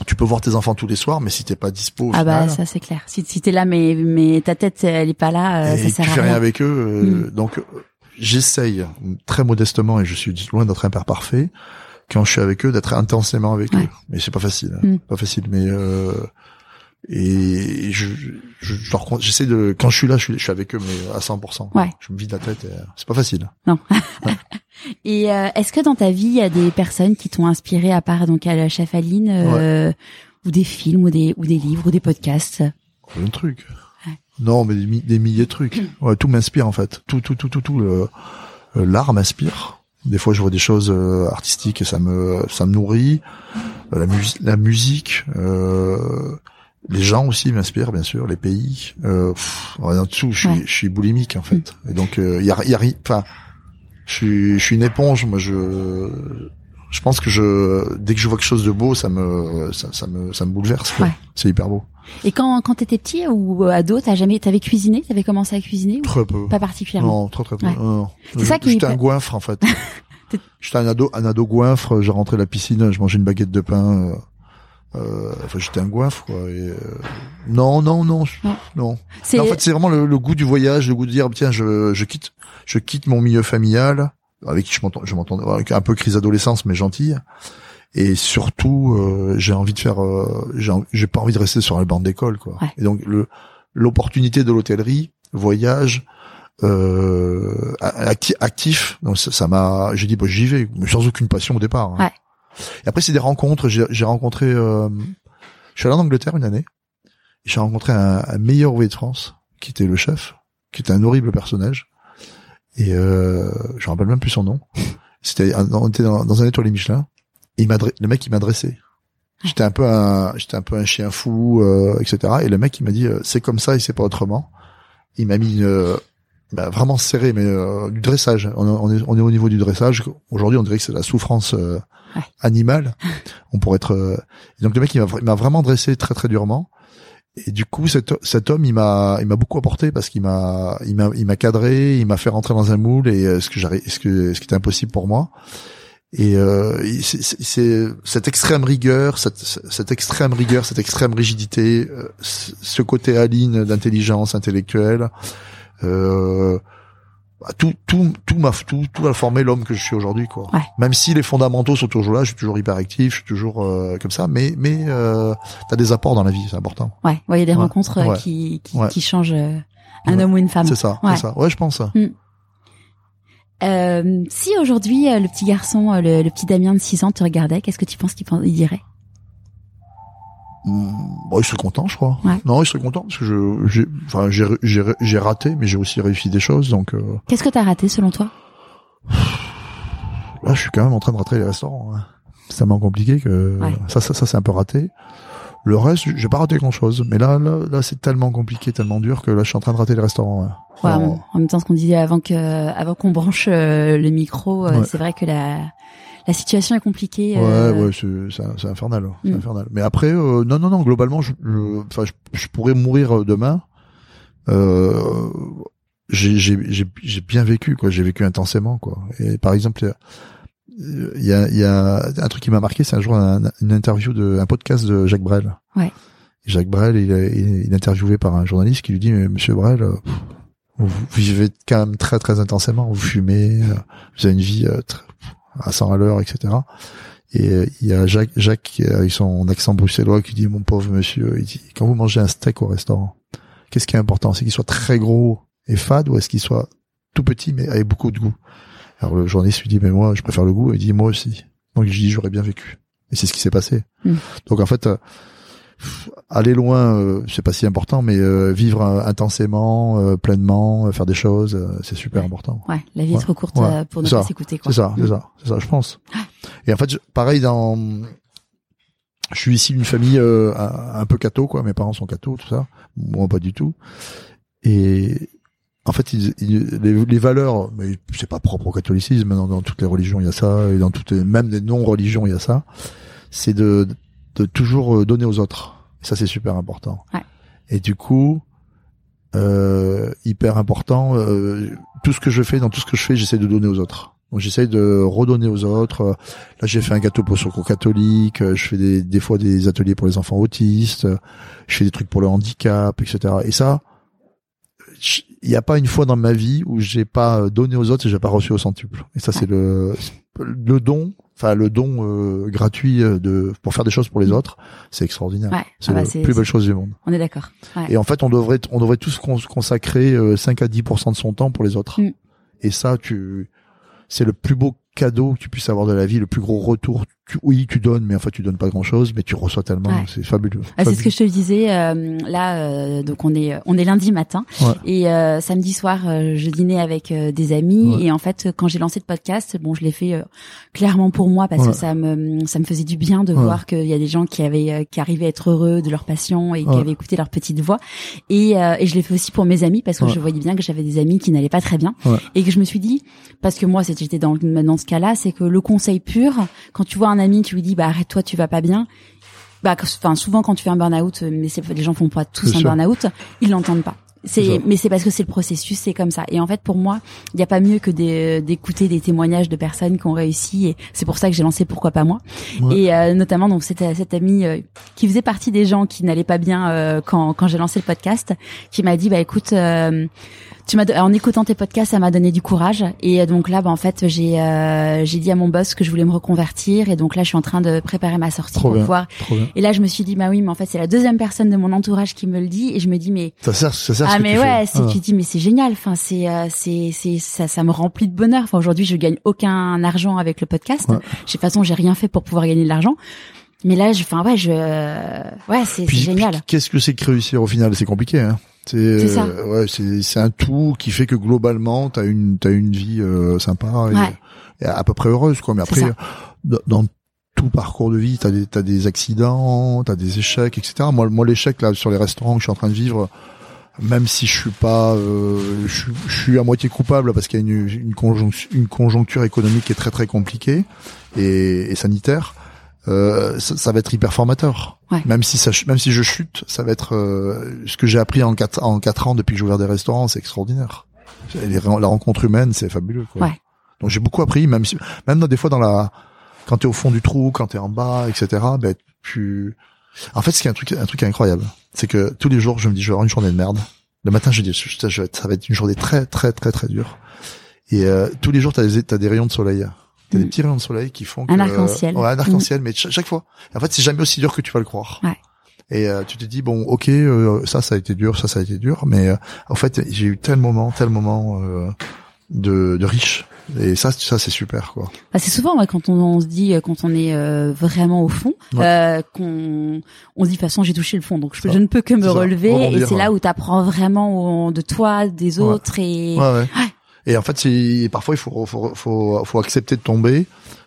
Speaker 2: tu peux voir tes enfants tous les soirs, mais si t'es pas dispo, au
Speaker 1: Ah bah ça c'est clair. Si, si t'es là mais mais ta tête elle est pas là, euh,
Speaker 2: et
Speaker 1: ça
Speaker 2: tu
Speaker 1: sert
Speaker 2: fais
Speaker 1: à
Speaker 2: rien
Speaker 1: rien.
Speaker 2: avec eux, euh, donc euh, j'essaye très modestement et je suis loin d'être un père parfait quand je suis avec eux d'être intensément avec
Speaker 1: Ouais.
Speaker 2: eux, mais c'est pas facile, hein.
Speaker 1: Mm.
Speaker 2: pas facile, mais euh, et je, je, je j'essaie de quand je suis là, je suis, je suis avec eux mais à 100%.
Speaker 1: Ouais.
Speaker 2: Je me vide la tête, euh, c'est pas facile.
Speaker 1: Et euh, est-ce que dans ta vie il y a des personnes qui t'ont inspiré à part donc à la chef Aline euh, ou des films ou des ou des livres ou des podcasts?
Speaker 2: Trucs.
Speaker 1: Ouais.
Speaker 2: Non, mais des, mi- des milliers de trucs. Ouais, tout m'inspire en fait. Tout, tout, tout, tout, tout. euh, L'art m'inspire. Des fois, je vois des choses euh, artistiques et ça me, ça me nourrit. Euh, la, mus- la musique, euh, les gens aussi m'inspirent, bien sûr, les pays. Euh, pff, rien de tout. Je suis,
Speaker 1: Ouais.
Speaker 2: je suis boulimique en fait. Et donc, il y a, y a Enfin, je suis, je suis une éponge. Moi, je, je pense que je, dès que je vois quelque chose de beau, ça me, ça, ça me, ça me bouleverse.
Speaker 1: Ouais.
Speaker 2: C'est hyper beau.
Speaker 1: Et quand quand t'étais petit ou ado, t'as jamais t'avais cuisiné, t'avais commencé à cuisiner
Speaker 2: Très peu.
Speaker 1: pas particulièrement?
Speaker 2: Non, très très peu.
Speaker 1: Ouais. C'est ça qui
Speaker 2: J'étais un goinfre en fait. J'étais un ado, un ado goinfre. J'ai rentré à la piscine, je mangeais une baguette de pain. euh, euh, enfin, j'étais un goinfre quoi. Et, euh, non, non, non,
Speaker 1: Non,
Speaker 2: en fait, c'est vraiment le, le goût du voyage, le goût de dire tiens, je, je quitte, je quitte mon milieu familial avec qui je m'entends, je m'entends avec un peu crise adolescence, mais gentille. Et surtout, euh, j'ai envie de faire, euh, j'ai, pas envie de rester sur la bande d'école, quoi.
Speaker 1: Ouais.
Speaker 2: Et donc le l'opportunité de l'hôtellerie, voyage, euh, acti- actif, donc ça ça m'a, j'ai dit bah, j'y vais, mais sans aucune passion au départ. hein.
Speaker 1: Ouais.
Speaker 2: Et après c'est des rencontres. J'ai, j'ai rencontré, euh, je suis allé en Angleterre une année. J'ai rencontré un, un meilleur ouvrier de France qui était le chef, qui était un horrible personnage. Et euh, je me rappelle même plus son nom. C'était, on était dans, dans un étoilé Michelin. Et il le mec il m'adressait. J'étais un peu un, j'étais un peu un chien fou, euh, etc. Et le mec il m'a dit, euh, c'est comme ça et c'est pas autrement. Il m'a mis une, bah, vraiment serré, mais euh, du dressage. On, on, est, on est au niveau du dressage. Aujourd'hui, on dirait que c'est la souffrance euh, animale. on pourrait être. euh, donc le mec, il m'a vraiment dressé très très durement. Et du coup, cet, cet homme, il m'a, il m'a beaucoup apporté parce qu'il m'a, il m'a, il m'a cadré, il m'a fait rentrer dans un moule et euh, ce que j'arrive, ce que, ce qui était impossible pour moi. Et euh, c'est- cette extrême rigueur, cette, cette extrême rigueur, cette extrême rigidité, euh, ce côté aline d'intelligence intellectuelle, euh, bah, tout, tout, tout m'a, tout, tout a formé l'homme que je suis aujourd'hui, quoi.
Speaker 1: Ouais.
Speaker 2: Même si les fondamentaux sont toujours là, je suis toujours hyperactif, je suis toujours euh, comme ça, mais, mais euh, t'as des apports dans la vie, c'est important.
Speaker 1: Ouais, ouais, il y a des
Speaker 2: Ouais.
Speaker 1: rencontres euh,
Speaker 2: Ouais.
Speaker 1: qui, qui, qui changent euh, un homme ou une femme.
Speaker 2: C'est ça, c'est ça. Ouais, je pense.
Speaker 1: Euh, si aujourd'hui le petit garçon, le, le petit Damien de 6 ans te regardait, qu'est-ce que tu penses qu'il il dirait?
Speaker 2: Bon, il serait content, je crois.
Speaker 1: Ouais.
Speaker 2: Non, il serait content parce que je, j'ai, enfin, j'ai, j'ai, j'ai raté, mais j'ai aussi réussi des choses, donc. Euh,
Speaker 1: Qu'est-ce que t'as raté selon toi?
Speaker 2: Là, je suis quand même en train de rater les restaurants. hein. C'est tellement compliqué que
Speaker 1: Ouais.
Speaker 2: ça, ça, ça, c'est un peu raté. Le reste, j'ai pas raté grand chose. Mais là, là, là, c'est tellement compliqué, tellement dur que là, je suis en train de rater les restaurants. ouais.
Speaker 1: Ouais, en, en même temps, ce qu'on disait avant que, avant qu'on branche euh, le micro, euh, c'est vrai que la, la situation est compliquée.
Speaker 2: Ouais,
Speaker 1: euh,
Speaker 2: ouais, c'est, c'est, c'est infernal, c'est
Speaker 1: Mm.
Speaker 2: infernal. Mais après, euh, non, non, non, globalement, je, je, enfin, je, je pourrais mourir euh, demain. Euh, j'ai, j'ai, j'ai, j'ai bien vécu, quoi. J'ai vécu intensément, quoi. Et par exemple, il y a, il y a un truc qui m'a marqué, c'est un jour un- une interview de, un podcast de Jacques Brel.
Speaker 1: Ouais.
Speaker 2: Jacques Brel, il est, il est interviewé par un journaliste qui lui dit, mais Monsieur Brel, euh, vous vivez quand même très très intensément, vous fumez, euh, vous avez une vie très- à 100 à l'heure, etc. Et euh, il y a Jacques, Jacques qui, euh, avec son accent bruxellois qui dit mon pauvre monsieur, il dit quand vous mangez un steak au restaurant, qu'est-ce qui est important, c'est qu'il soit très gros et fade ou est-ce qu'il soit tout petit mais avec beaucoup de goût? Alors le journaliste lui dit mais moi je préfère le goût, il dit moi aussi. Donc je dis j'aurais bien vécu. Et c'est ce qui s'est passé.
Speaker 1: Mm.
Speaker 2: Donc en fait euh, aller loin euh, c'est pas si important mais euh, vivre euh, intensément, euh, pleinement, euh, faire des choses, euh, c'est super
Speaker 1: Ouais.
Speaker 2: important.
Speaker 1: Ouais, la vie est
Speaker 2: Ouais.
Speaker 1: trop courte
Speaker 2: Ouais.
Speaker 1: pour ne pas s'écouter. quoi.
Speaker 2: C'est ça, c'est ça, c'est ça, je pense. Et en fait, je- pareil dans, je suis ici d'une famille euh, un, un peu catho, quoi. Mes parents sont cathos, tout ça. Moi, pas du tout. Et en fait, ils, ils- les, les valeurs, mais c'est pas propre au catholicisme. Dans, dans toutes les religions, il y a ça, et dans toutes, les, même des non-religions, il y a ça. C'est de, de toujours euh, donner aux autres. Ça, c'est super important.
Speaker 1: Ouais.
Speaker 2: Et du coup, euh, hyper important. euh, tout ce que je fais, dans tout ce que je fais, j'essaie de donner aux autres. Donc j'essaie de redonner aux autres. Là, j'ai fait un gâteau pour secours catholique. euh, Je fais des, des fois des ateliers pour les enfants autistes. Je fais des trucs pour le handicap, etc. Et ça, il n'y a pas une fois dans ma vie où j'ai pas donné aux autres et j'ai pas reçu au centuple. Et ça, c'est le le don, enfin le don euh, gratuit euh, de pour faire des choses pour les autres, c'est extraordinaire.
Speaker 1: Ouais,
Speaker 2: C'est
Speaker 1: ah bah,
Speaker 2: la plus belle chose du monde.
Speaker 1: on est d'accord. Ouais.
Speaker 2: Et en fait, on devrait, on devrait tous cons- consacrer euh, 5 à 10% de son temps pour les autres.
Speaker 1: Mm.
Speaker 2: Et ça, tu, c'est le plus beau cadeau que tu puisses avoir de la vie, le plus gros retour. Tu, oui, tu donnes, mais en fait, tu donnes pas grand chose, mais tu reçois tellement.
Speaker 1: Ouais.
Speaker 2: C'est fabuleux.
Speaker 1: Ah, c'est ce que je te disais euh, là. euh, donc on est on est lundi matin
Speaker 2: Ouais.
Speaker 1: et euh, samedi soir euh, je dînais avec euh, des amis
Speaker 2: Ouais.
Speaker 1: et en fait quand j'ai lancé le podcast, bon je l'ai fait euh, clairement pour moi parce que ça me ça me faisait du bien de voir qu'il y a des gens qui avaient qui arrivaient à être heureux de leur passion et qui avaient écouté leur petite voix et euh, et je l'ai fait aussi pour mes amis parce que je voyais bien que j'avais des amis qui n'allaient pas très bien et que je me suis dit parce que moi j'étais dans dans ce cas-là, c'est que le conseil pur quand tu vois un ami tu lui dis bah arrête-toi tu vas pas bien. Bah enfin souvent quand tu fais un burn-out euh, mais c'est les gens font pas tous un burn-out ils l'entendent pas.
Speaker 2: C'est
Speaker 1: mais c'est parce que c'est le processus c'est comme ça. Et en fait pour moi il n'y a pas mieux que des- d'écouter des témoignages de personnes qui ont réussi et c'est pour ça que j'ai lancé pourquoi pas moi.
Speaker 2: Ouais.
Speaker 1: et euh, notamment donc c'était cette amie euh, qui faisait partie des gens qui n'allaient pas bien euh, quand quand j'ai lancé le podcast qui m'a dit bah écoute euh, tu m'as en écoutant tes podcasts ça m'a donné du courage et euh, donc là bah en fait j'ai euh, j'ai dit à mon boss que je voulais me reconvertir et donc là je suis en train de préparer ma sortie
Speaker 2: Trop
Speaker 1: pour
Speaker 2: bien.
Speaker 1: pouvoir et là je me suis dit bah oui mais en fait c'est la deuxième personne de mon entourage qui me le dit et je me dis mais
Speaker 2: Ça sert, ça sert. ce
Speaker 1: ah
Speaker 2: que
Speaker 1: mais
Speaker 2: tu
Speaker 1: ouais, c'est
Speaker 2: Ah.
Speaker 1: tu dis mais c'est génial. Enfin c'est euh, c'est c'est ça ça me remplit de bonheur. Enfin aujourd'hui je gagne aucun argent avec le podcast.
Speaker 2: Ouais.
Speaker 1: De toute façon j'ai rien fait pour pouvoir gagner de l'argent. Mais là je enfin ouais je ouais c'est génial.
Speaker 2: qu'est-ce que c'est que réussir au final? C'est compliqué. Hein c'est
Speaker 1: ça.
Speaker 2: euh, ouais, c'est c'est un tout qui fait que globalement t'as une t'as une vie euh, sympa et,
Speaker 1: Ouais.
Speaker 2: et à peu près heureuse quoi. Mais après dans, tout parcours de vie t'as des t'as des accidents, t'as des échecs, etc. Moi moi l'échec là sur les restaurants que je suis en train de vivre. même si je suis pas, euh, je, suis- je suis à moitié coupable parce qu'il y a une, une, conjoncture, une conjoncture économique qui est très très compliquée et, et sanitaire. Euh, ça, ça va être hyper formateur.
Speaker 1: Ouais.
Speaker 2: Même si ça, même si je chute, ça va être euh, ce que j'ai appris en quatre en quatre ans depuis que j'ai ouvert des restaurants, c'est extraordinaire. Les la rencontre humaine, c'est fabuleux. Quoi.
Speaker 1: Ouais.
Speaker 2: Donc j'ai beaucoup appris, même si, même dans- des fois dans la, quand t'es au fond du trou, quand t'es en bas, etc. Ben tu, en fait, ce qui est un truc, un truc incroyable, c'est que tous les jours, je me dis, je vais avoir une journée de merde. Le matin, je dis, ça va être une journée très, très, très, très dure. Et euh, tous les jours, t'as des, t'as des rayons de soleil. T'as des
Speaker 1: Mm.
Speaker 2: petits rayons de soleil qui font que,
Speaker 1: Un arc-en-ciel.
Speaker 2: Ouais, un arc-en-ciel, mais cha- chaque fois. En fait, c'est jamais aussi dur que tu vas le croire.
Speaker 1: Ouais.
Speaker 2: Et euh, tu te dis bon, ok, euh, ça, ça a été dur, ça, ça a été dur, mais euh, en fait, j'ai eu tel moment, tel moment euh, de, de riche. Et ça, ça, c'est super, quoi.
Speaker 1: Bah, c'est souvent ouais, quand on, on se dit euh, quand on est euh, vraiment au fond
Speaker 2: Ouais.
Speaker 1: euh, qu'on on se dit de toute façon j'ai touché le fond donc je, je ne peux que me relever et c'est là où tu apprends vraiment de toi des autres et
Speaker 2: Ouais, ouais. Et en fait, c'est parfois il faut, faut faut faut accepter de tomber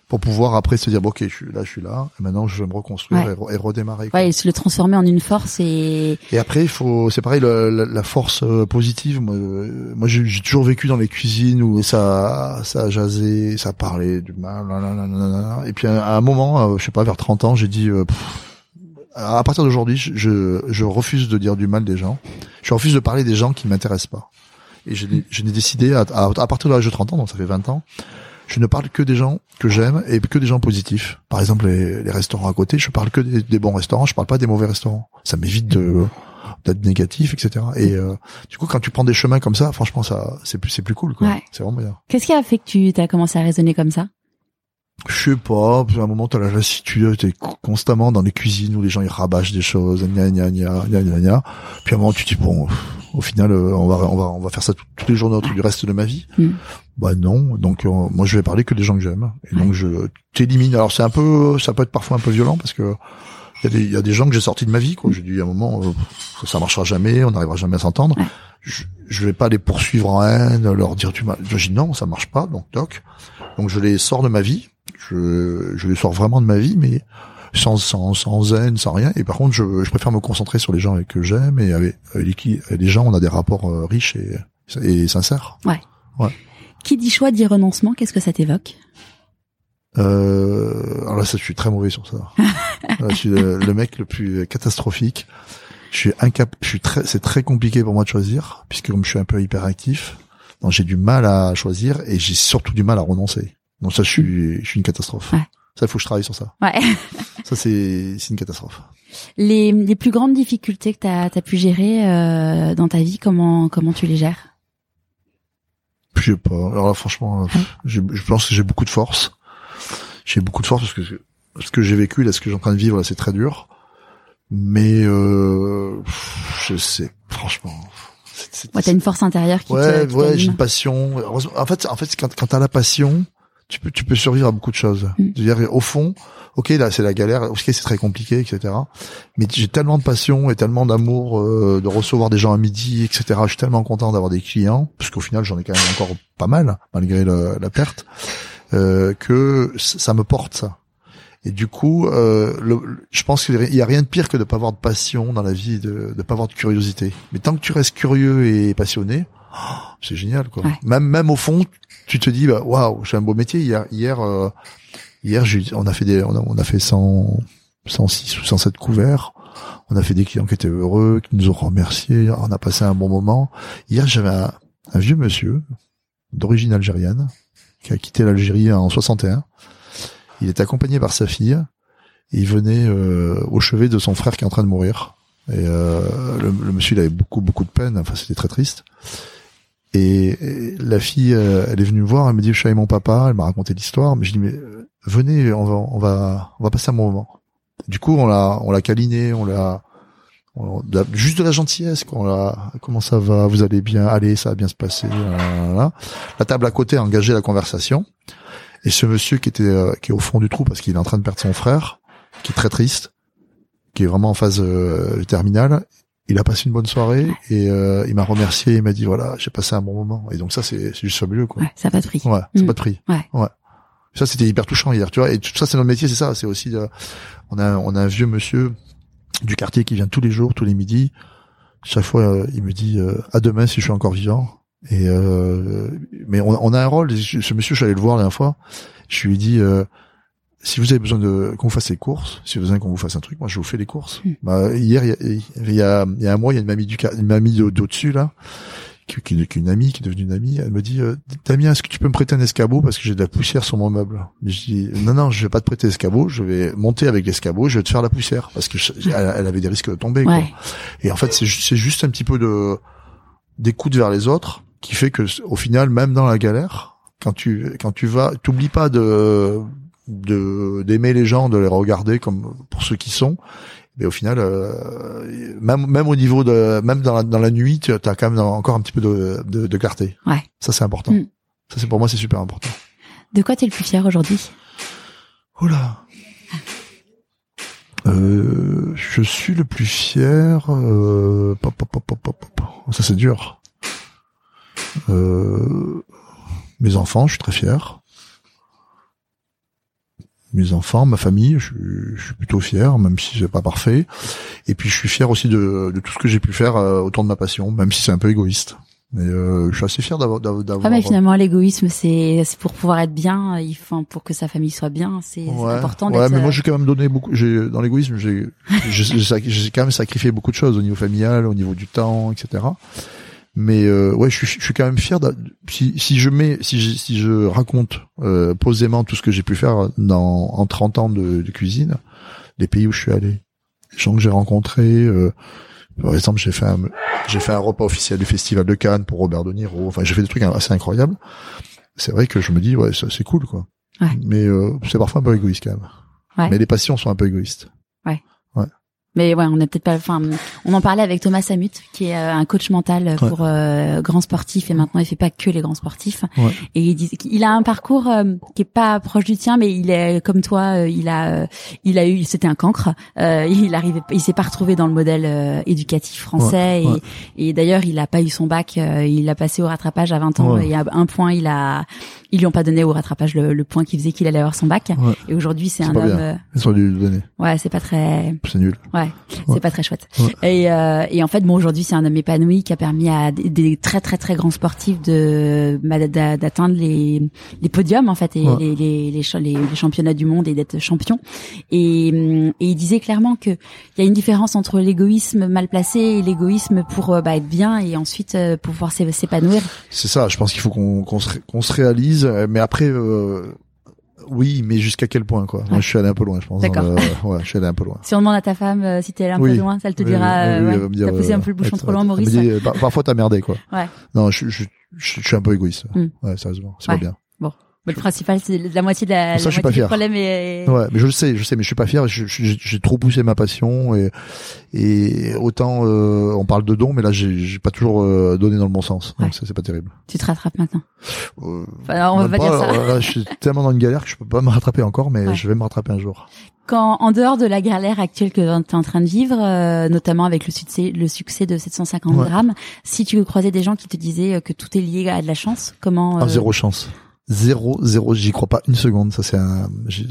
Speaker 2: pour pouvoir après se dire bon, ok, je suis là, je suis là, et maintenant je vais me reconstruire
Speaker 1: Ouais.
Speaker 2: et, re- et redémarrer. quoi.
Speaker 1: ouais et se le transformer en une force et
Speaker 2: Et après, il faut, c'est pareil, la, la force euh, positive. Moi, euh, moi j'ai toujours vécu dans les cuisines où ça, ça a jasé, ça parlait du mal. Et puis à un moment, euh, je sais pas, vers 30 ans, j'ai dit, euh, pff, à partir d'aujourd'hui, je, je, je refuse de dire du mal des gens. Je refuse de parler des gens qui m'intéressent pas. Et je, l'ai décidé à, à, à partir de l'âge de 30 ans, donc ça fait 20 ans, je ne parle que des gens que j'aime et que des gens positifs. Par exemple, les, les restaurants à côté, je parle que des, des bons restaurants, je parle pas des mauvais restaurants. Ça m'évite de d'être négatif, etc. Et euh, du coup, quand tu prends des chemins comme ça, franchement, ça c'est plus c'est plus cool, quoi.
Speaker 1: Ouais.
Speaker 2: C'est vraiment bien.
Speaker 1: qu'est-ce qui a fait que tu as commencé à raisonner comme ça?
Speaker 2: Je sais pas, puis à un moment, t'as la lassitude, t'es co- constamment dans les cuisines où les gens ils rabâchent des choses, gna gna gna gna gna gna. Puis à un moment, tu te dis bon, au final, euh, on va on va on va faire ça tous les jours du reste de ma vie.
Speaker 1: Mm.
Speaker 2: Bah non, donc euh, moi je vais parler que des gens que j'aime. Et donc je t'élimine. Alors c'est un peu, ça peut être parfois un peu violent parce que il y a des il y a des gens que j'ai sortis de ma vie. quoi. J'ai dit à un moment, euh, ça, marchera jamais, on n'arrivera jamais à s'entendre. Je, je vais pas les poursuivre en haine, leur dire du mal. Je dis non, ça marche pas, donc doc. Donc je les sors de ma vie. Je, je les sors vraiment de ma vie, mais sans, sans, sans haine, sans rien. Et par contre, je, je préfère me concentrer sur les gens avec que j'aime et avec, avec les, qui- les gens, on a des rapports euh, riches et, et sincères.
Speaker 1: qui dit choix dit renoncement qu'est-ce que ça t'évoque?
Speaker 2: Euh, alors là, ça, je suis très mauvais sur ça. Là, je suis le, le mec le plus catastrophique. Je suis incap, je suis très, c'est très compliqué pour moi de choisir, puisque comme je suis un peu hyperactif, donc j'ai du mal à choisir et j'ai surtout du mal à renoncer. Donc ça, je suis, je suis une catastrophe.
Speaker 1: Ouais.
Speaker 2: Ça, il faut que je travaille sur ça.
Speaker 1: ouais
Speaker 2: Ça, c'est, c'est une catastrophe.
Speaker 1: les, les plus grandes difficultés que tu as, pu gérer euh, dans ta vie comment comment tu les gères?
Speaker 2: Je sais pas. Alors là, franchement, euh, je pense que j'ai beaucoup de force. J'ai beaucoup de force parce que ce que j'ai vécu, là, ce que j'ai en train de vivre, là, c'est très dur. Mais euh, je sais, franchement.
Speaker 1: ouais, t'as une force intérieure qui
Speaker 2: ouais,
Speaker 1: te
Speaker 2: ouais, j'ai une passion. En fait, en fait, quand, quand t'as la passion, tu peux, tu peux survivre à beaucoup de choses.
Speaker 1: Mm.
Speaker 2: C'est-à-dire, au fond, ok, là, c'est la galère, ok, c'est très compliqué, etc. Mais j'ai tellement de passion et tellement d'amour euh, de recevoir des gens à midi, etc. Je suis tellement content d'avoir des clients, parce qu'au final, j'en ai quand même encore pas mal, malgré le- la perte, euh, que ça me porte ça. Et du coup, euh, le- le- je pense qu'il y a rien de pire que de pas avoir de passion dans la vie, de ne pas avoir de curiosité. Mais tant que tu restes curieux et passionné, oh, c'est génial quoi.
Speaker 1: Ouais.
Speaker 2: Même même au fond, tu te dis bah waouh, j'ai un beau métier. Hier hier euh, hier on a fait des on a, on a fait 100 106 ou 107 couverts. On a fait des clients qui étaient heureux, qui nous ont remerciés. On a passé un bon moment. Hier j'avais un, un vieux monsieur d'origine algérienne qui a quitté l'Algérie en 61. Il était accompagné par sa fille. Il venait euh, au chevet de son frère qui est en train de mourir. Et euh, le, le monsieur, il avait beaucoup, beaucoup de peine. Enfin, c'était très triste. Et, la fille, euh, elle est venue me voir. Elle me dit, je suis avec mon papa. Elle m'a raconté l'histoire. Mais je dis, mais euh, venez, on va, on va, on va passer un bon moment. Du coup, on l'a, on l'a câliné, on l'a, juste de la gentillesse. Quoi. On l'a, comment ça va? Vous allez bien? Allez, ça va bien se passer. Voilà. La table à côté a engagé la conversation. Et ce monsieur qui était, euh, qui est au fond du trou parce qu'il est en train de perdre son frère, qui est très triste, qui est vraiment en phase euh, terminale. Il a passé une bonne soirée et euh, il m'a remercié. Il m'a dit voilà, j'ai passé un bon moment. Et donc ça, c'est c'est juste fabuleux, quoi.
Speaker 1: ouais ça a pas de prix
Speaker 2: Ouais, c'est
Speaker 1: Mm.
Speaker 2: pas de prix.
Speaker 1: Ouais.
Speaker 2: Ça, c'était hyper touchant hier, tu vois. Et tout ça, c'est notre métier, c'est ça. C'est aussi, euh, on a, on a un vieux monsieur du quartier qui vient tous les jours, tous les midis. chaque fois, euh, il me dit euh, à demain si je suis encore vivant. Et euh, mais on, on, a un rôle. Ce monsieur, je suis allé le voir la dernière fois. Je lui ai dit si vous avez besoin de qu'on vous fasse les courses, si vous avez besoin qu'on vous fasse un truc, moi je vous fais les courses. Mm. Bah, hier, il y, y, a, y a un mois, il y a une mamie du une mamie d'au-dessus là qui, est une amie, qui est devenue une amie, elle me dit, euh, Damien, est-ce que tu peux me prêter un escabeau parce que j'ai de la poussière sur mon meuble? Mais je dis, non, non, je vais pas te prêter l'escabeau, je vais monter avec l'escabeau, je vais te faire la poussière parce que elle, avait des risques de tomber. Quoi. Et en fait, c'est juste un petit peu de d'écoute vers les autres qui fait que au final, même dans la galère, quand tu quand tu vas, t'oublies pas de de d'aimer les gens, de les regarder comme pour ceux qui sont, mais au final, euh, même même au niveau de même dans la, dans la nuit, tu as quand même encore un petit peu de, de, de clarté.
Speaker 1: Ouais.
Speaker 2: Ça c'est important. Mm. Ça c'est pour moi c'est super important.
Speaker 1: De quoi tu es le plus fier aujourd'hui?
Speaker 2: Oula. Euh, je suis le plus fier. Euh, pop, pop, pop, ça c'est dur. Euh, mes enfants, je suis très fier mes enfants, ma famille, je, je, suis plutôt fier, même si c'est pas parfait. Et puis je suis fier aussi de, de tout ce que j'ai pu faire euh, autour de ma passion, même si c'est un peu égoïste. Mais euh, je suis assez fier d'avoir. d'avoir
Speaker 1: ah mais finalement l'égoïsme c'est pour pouvoir être bien, il faut pour que sa famille soit bien, c'est
Speaker 2: ouais,
Speaker 1: important.
Speaker 2: Ouais, mais moi j'ai quand même donné beaucoup. J'ai dans l'égoïsme j'ai j'ai quand même sacrifié beaucoup de choses au niveau familial, au niveau du temps, etc. Mais euh, ouais, je suis, je suis quand même fier. Si, si je mets, si je, si je raconte euh, posément tout ce que j'ai pu faire dans en 30 ans de, de, cuisine, les pays où je suis allé, les gens que j'ai rencontrés. Euh, par exemple, j'ai fait un, j'ai fait un repas officiel du festival de Cannes pour Robert De Niro. Enfin, j'ai fait des trucs assez incroyables. C'est vrai que je me dis ouais, ça c'est cool quoi.
Speaker 1: Ouais.
Speaker 2: Mais euh, c'est parfois un peu égoïste quand même.
Speaker 1: Ouais.
Speaker 2: Mais les passions sont un peu égoïstes.
Speaker 1: Ouais. Mais ouais, on n'est peut-être pas. Enfin, on en parlait avec Thomas Samut, qui est euh, un coach mental pour euh, grands sportifs et maintenant il fait pas que les grands sportifs.
Speaker 2: Ouais.
Speaker 1: Et il dit qu'il a un parcours euh, qui est pas proche du tien, mais il est comme toi. il a, il a eu, c'était un cancre. il arrivait, il s'est pas retrouvé dans le modèle éducatif français. et, et d'ailleurs, il a pas eu son bac. il a passé au rattrapage à 20 ans. Et à un point, il a, ils lui ont pas donné au rattrapage le, le point qui faisait qu'il allait avoir son bac. Et aujourd'hui, c'est un homme.
Speaker 2: Ils ont dû lui donner.
Speaker 1: Ouais, c'est pas très.
Speaker 2: C'est nul.
Speaker 1: Ouais, c'est pas très chouette. Et, euh, et en fait, bon, aujourd'hui, c'est un homme épanoui qui a permis à des, très très très grands sportifs de bah, d'atteindre les, les podiums en fait et les, les, les, les, championnats du monde et d'être champion. Et, et il disait clairement que il y a une différence entre l'égoïsme mal placé et l'égoïsme pour euh, bah, être bien et ensuite euh, pouvoir s'épanouir.
Speaker 2: C'est ça. Je pense qu'il faut qu'on qu'on se, qu'on se réalise, mais après. Euh oui, mais jusqu'à quel point quoi? Moi, je suis allé un peu loin, je pense.
Speaker 1: D'accord.
Speaker 2: ouais, je suis allé un peu loin.
Speaker 1: Si on demande à ta femme euh, si t'es allé un peu loin, ça elle te dira. Oui, euh, ouais, t'as poussé un peu le bouchon trop loin, Maurice.
Speaker 2: Dit, euh, parfois t'as merdé quoi.
Speaker 1: Ouais.
Speaker 2: Non, je, je, je, suis un peu égoïste. Mm. Ouais, sérieusement, c'est pas bien.
Speaker 1: Mais le principal, c'est la moitié de la,
Speaker 2: ça,
Speaker 1: la du problème est...
Speaker 2: Ouais, mais je le sais, je sais, mais je suis pas fier. J'ai trop poussé ma passion et, et autant euh, on parle de dons, mais là j'ai pas toujours euh, donné dans le bon sens. Donc ça c'est pas terrible.
Speaker 1: Tu te rattrapes maintenant.
Speaker 2: Euh,
Speaker 1: enfin, on va pas, dire ça.
Speaker 2: Là, je suis tellement dans une galère que je peux pas me rattraper encore, mais je vais me rattraper un jour.
Speaker 1: Quand en dehors de la galère actuelle que tu es en train de vivre, euh, notamment avec le succès, le succès de 750 grammes, si tu croisais des gens qui te disaient que tout est lié à de la chance, comment
Speaker 2: ah, Zéro chance. Zéro, zéro, j'y crois pas une seconde. Ça c'est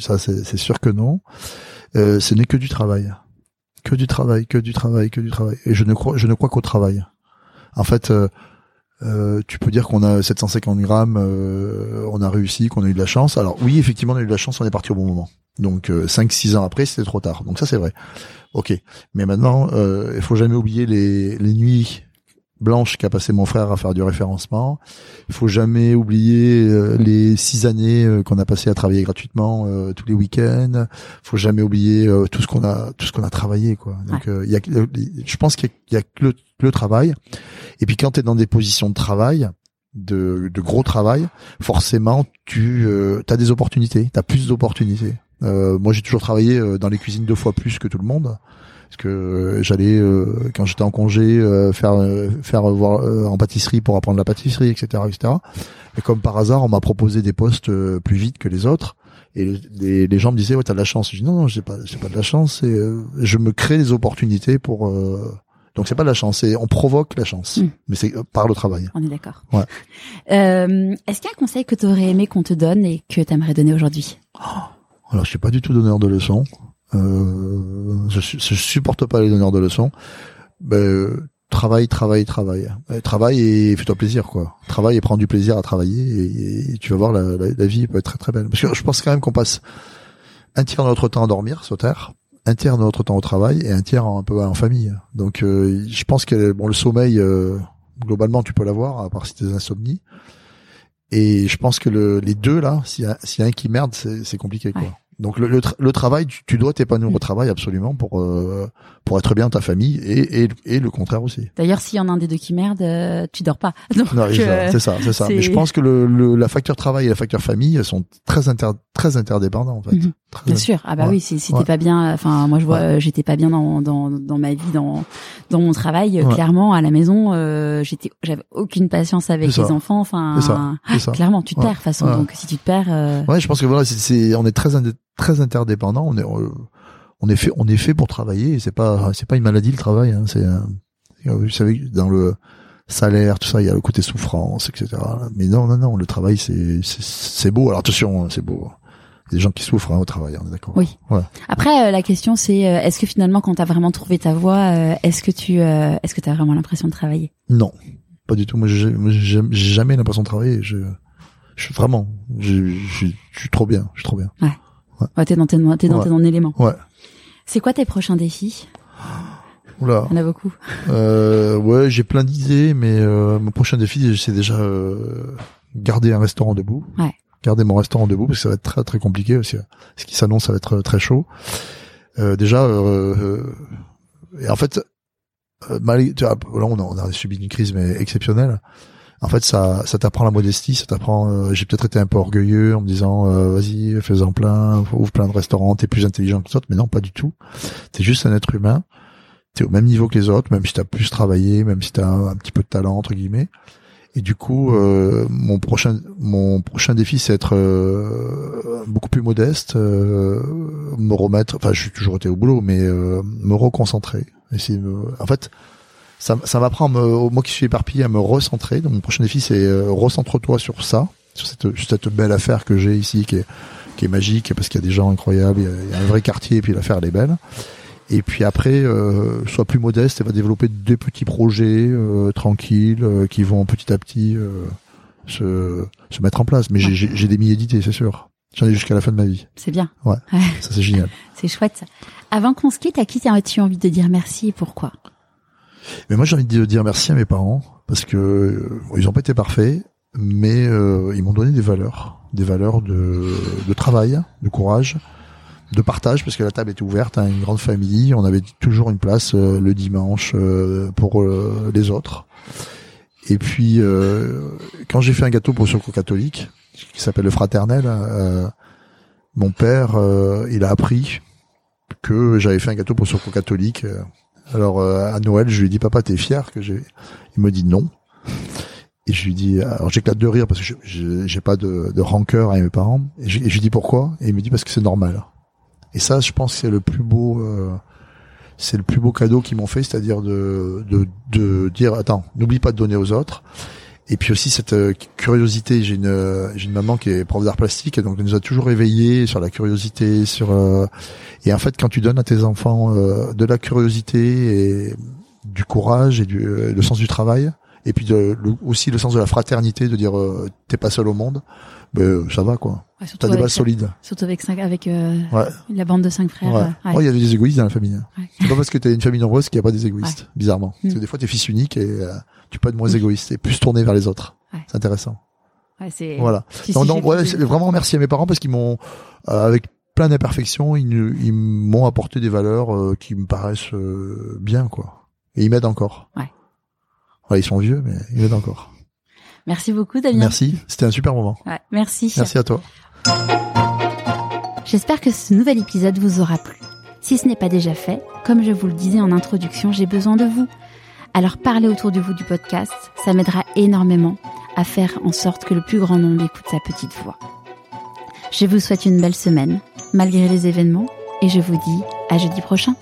Speaker 2: ça c'est sûr que non. Euh, ce n'est que du travail, que du travail, que du travail, que du travail. Et je ne crois, je ne crois qu'au travail. En fait, euh, euh, tu peux dire qu'on a 750 grammes, euh, on a réussi, qu'on a eu de la chance. Alors oui, effectivement, on a eu de la chance, on est parti au bon moment. Donc euh, 5-6 ans après, c'était trop tard. Donc ça, c'est vrai. Ok. Mais maintenant, euh, il faut jamais oublier les, les nuits blanche qui a passé mon frère à faire du référencement. Il faut jamais oublier euh, les six années euh, qu'on a passé à travailler gratuitement euh, tous les week-ends. Il faut jamais oublier tout ce qu'on a tout ce qu'on a travaillé quoi. Donc il y a, je pense qu'il y a, que le, travail. Et puis quand tu es dans des positions de travail, de, de gros travail, forcément tu as des opportunités, tu as plus d'opportunités. moi j'ai toujours travaillé dans les cuisines deux fois plus que tout le monde parce que euh, j'allais euh, quand j'étais en congé euh, faire faire voir en pâtisserie pour apprendre la pâtisserie, etc., etc. Et comme par hasard, on m'a proposé des postes plus vite que les autres. Et les, les gens me disaient ouais t'as de la chance. Je dis non non j'ai pas j'ai pas de la chance. Et je me crée des opportunités pour donc c'est pas de la chance, c'est on provoque la chance, hmm. mais c'est par le travail.
Speaker 1: On est d'accord.
Speaker 2: Ouais.
Speaker 1: Euh, Est-ce qu'il y a un conseil que tu aurais aimé qu'on te donne et que tu aimerais donner aujourd'hui?
Speaker 2: Oh, Alors je suis pas du tout donneur de leçons. Euh, je, je supporte pas les donneurs de leçons. Ben, travaille, travaille, travaille. Euh, Travaille et fais-toi plaisir, quoi. Travaille et prends du plaisir à travailler et, tu vas voir, la, la, vie peut être très très belle. Parce que je pense quand même qu'on passe un tiers de notre temps à dormir sur Terre, un tiers de notre temps au travail et un tiers un peu en famille. Donc euh, je pense que bon le sommeil, euh, globalement tu peux l'avoir, à part si t'es insomnie. Et je pense que le, les deux là, s'il y, a- y a un qui merde, c'est c'est compliqué quoi. Donc le, le, tra- le travail, tu, tu dois t'épanouir au travail absolument pour euh, pour être bien ta famille et, et, et le contraire aussi.
Speaker 1: D'ailleurs, s'il y en a un des deux qui merde, euh, tu dors pas. Donc,
Speaker 2: Non, c'est ça,
Speaker 1: euh,
Speaker 2: c'est ça, c'est ça. Mais je pense que le, le, la facteur travail et la facteur famille elles sont très inter, très interdépendants en fait.
Speaker 1: Mhm.
Speaker 2: Très-
Speaker 1: Bien sûr. Ah bah
Speaker 2: Ouais.
Speaker 1: oui, si, si
Speaker 2: Ouais.
Speaker 1: t'es pas bien, enfin moi je vois,
Speaker 2: Ouais.
Speaker 1: euh, j'étais pas bien dans, dans dans ma vie, dans dans mon travail. euh. Clairement, à la maison, euh, j'étais, j'avais aucune patience avec les enfants. Enfin, clairement, tu te perds de toute façon. Donc si tu te perds, euh,
Speaker 2: Ouais, je pense que voilà, c'est, on est très très interdépendants. On est euh, on est fait on est fait pour travailler. C'est pas c'est pas une maladie le travail. Hein, c'est euh, vous savez dans le salaire tout ça il y a le côté souffrance etc. Mais non non non le travail c'est c'est, beau. Alors attention hein, c'est beau. Des gens qui souffrent hein, au travail. On est d'accord.
Speaker 1: Oui.
Speaker 2: Ouais.
Speaker 1: Après, euh, la question c'est, euh, est-ce que finalement, quand t'as vraiment trouvé ta voie, euh, est-ce que tu, euh, est-ce que t'as vraiment l'impression de travailler?
Speaker 2: Non, pas du tout. Moi, j'ai jamais l'impression de travailler. Je, je suis vraiment, je, je, je suis trop bien. Je suis trop bien.
Speaker 1: Ouais, t'es dans tes, t'es dans
Speaker 2: Ouais.
Speaker 1: élément.
Speaker 2: Ouais.
Speaker 1: C'est quoi tes prochains défis?
Speaker 2: Oula.
Speaker 1: En a beaucoup.
Speaker 2: Euh, ouais, j'ai plein d'idées, mais euh, mon prochain défi, c'est déjà euh, garder un restaurant debout.
Speaker 1: Ouais.
Speaker 2: Garder mon restaurant debout parce que ça va être très très compliqué aussi. Ce qui s'annonce, ça va être très chaud. Euh, déjà, euh, euh, et en fait, euh, malgré, tu vois, là on a, on a subi une crise mais exceptionnelle. En fait, ça, ça t'apprend la modestie, ça t'apprend. euh, j'ai peut-être été un peu orgueilleux en me disant, euh, vas-y, fais-en plein, ouvre plein de restaurants, t'es plus intelligent que les autres, mais non, pas du tout. T'es juste un être humain t'es au même niveau que les autres, même si t'as plus travaillé, même si t'as un, un petit peu de talent entre guillemets. Et du coup, euh, mon prochain mon prochain défi, c'est être euh, beaucoup plus modeste, euh, me remettre. Enfin, je suis toujours été au boulot, mais euh, me reconcentrer. Essayer de me, en fait, ça, ça m'apprend, me- moi qui suis éparpillé, à me recentrer. Donc mon prochain défi, c'est euh, recentre-toi sur ça, sur cette, sur cette belle affaire que j'ai ici, qui est qui est magique, parce qu'il y a des gens incroyables, il y a, il y a un vrai quartier, et puis l'affaire elle est belle. Et puis après, euh, sois plus modeste et va développer des petits projets euh, tranquilles euh, qui vont petit à petit euh, se, se mettre en place. Mais j'ai- des milliers d'idées, c'est sûr. J'en ai jusqu'à la fin de ma vie.
Speaker 1: C'est bien.
Speaker 2: Ouais. Ça c'est génial.
Speaker 1: C'est chouette. Avant qu'on se quitte, à qui as-tu envie de dire merci et pourquoi?
Speaker 2: Mais moi j'ai envie de dire merci à mes parents parce que euh, ils ont pas été parfaits, mais euh, ils m'ont donné des valeurs, des valeurs de, de travail, de courage, de partage parce que la table était ouverte à une grande famille. On avait toujours une place euh, le dimanche euh, pour euh, les autres. Et puis euh, quand j'ai fait un gâteau pour le secours catholique qui s'appelle le fraternel, mon père il a appris que j'avais fait un gâteau pour le secours catholique. Alors euh, à Noël, je lui dit papa, t'es fier que j'ai Il me dit non. Et je lui dis alors j'éclate de rire parce que j'ai pas de, de rancœur à mes parents. Et je, je lui dis pourquoi Et il me dit parce que c'est normal. Et ça, je pense que c'est le plus beau, euh, c'est le plus beau cadeau qu'ils m'ont fait, c'est-à-dire de, de de dire attends, n'oublie pas de donner aux autres. Et puis aussi cette euh, curiosité. J'ai une euh, j'ai une maman qui est prof d'art plastique, et donc elle nous a toujours éveillés sur la curiosité, sur euh, et en fait, quand tu donnes à tes enfants de la curiosité et du courage et du le sens du travail, et puis de, aussi le sens de la fraternité, de dire euh, t'es pas seul au monde, ben ça va quoi.
Speaker 1: Ouais,
Speaker 2: T'as des bases solides.
Speaker 1: Surtout avec cinq, avec euh,
Speaker 2: Ouais.
Speaker 1: la bande de cinq frères.
Speaker 2: Ouais.
Speaker 1: euh,
Speaker 2: Oh,
Speaker 1: ouais.
Speaker 2: il y a des égoïstes dans la famille. hein. C'est pas parce que t'es une famille nombreuse qu'il n'y a pas des égoïstes, bizarrement. Parce que
Speaker 1: Mm.
Speaker 2: des fois t'es fils unique et euh, tu peux être moins
Speaker 1: Mm.
Speaker 2: égoïste et plus tourné vers les autres.
Speaker 1: Ouais.
Speaker 2: C'est intéressant. Voilà.
Speaker 1: Si,
Speaker 2: Non,
Speaker 1: si,
Speaker 2: non, ouais, vraiment merci à mes parents parce qu'ils m'ont, euh, avec plein d'imperfections, ils, ils m'ont apporté des valeurs euh, qui me paraissent euh, bien, quoi. Et ils m'aident encore.
Speaker 1: Ouais.
Speaker 2: Ouais, ils sont vieux, mais ils m'aident encore.
Speaker 1: Merci beaucoup, Damien.
Speaker 2: Merci, c'était un super moment.
Speaker 1: Ouais, merci.
Speaker 2: Merci à toi.
Speaker 1: J'espère que ce nouvel épisode vous aura plu. Si ce n'est pas déjà fait, comme je vous le disais en introduction, j'ai besoin de vous. Alors parlez autour de vous du podcast, ça m'aidera énormément à faire en sorte que le plus grand nombre écoute sa petite voix. Je vous souhaite une belle semaine, malgré les événements, et je vous dis à jeudi prochain.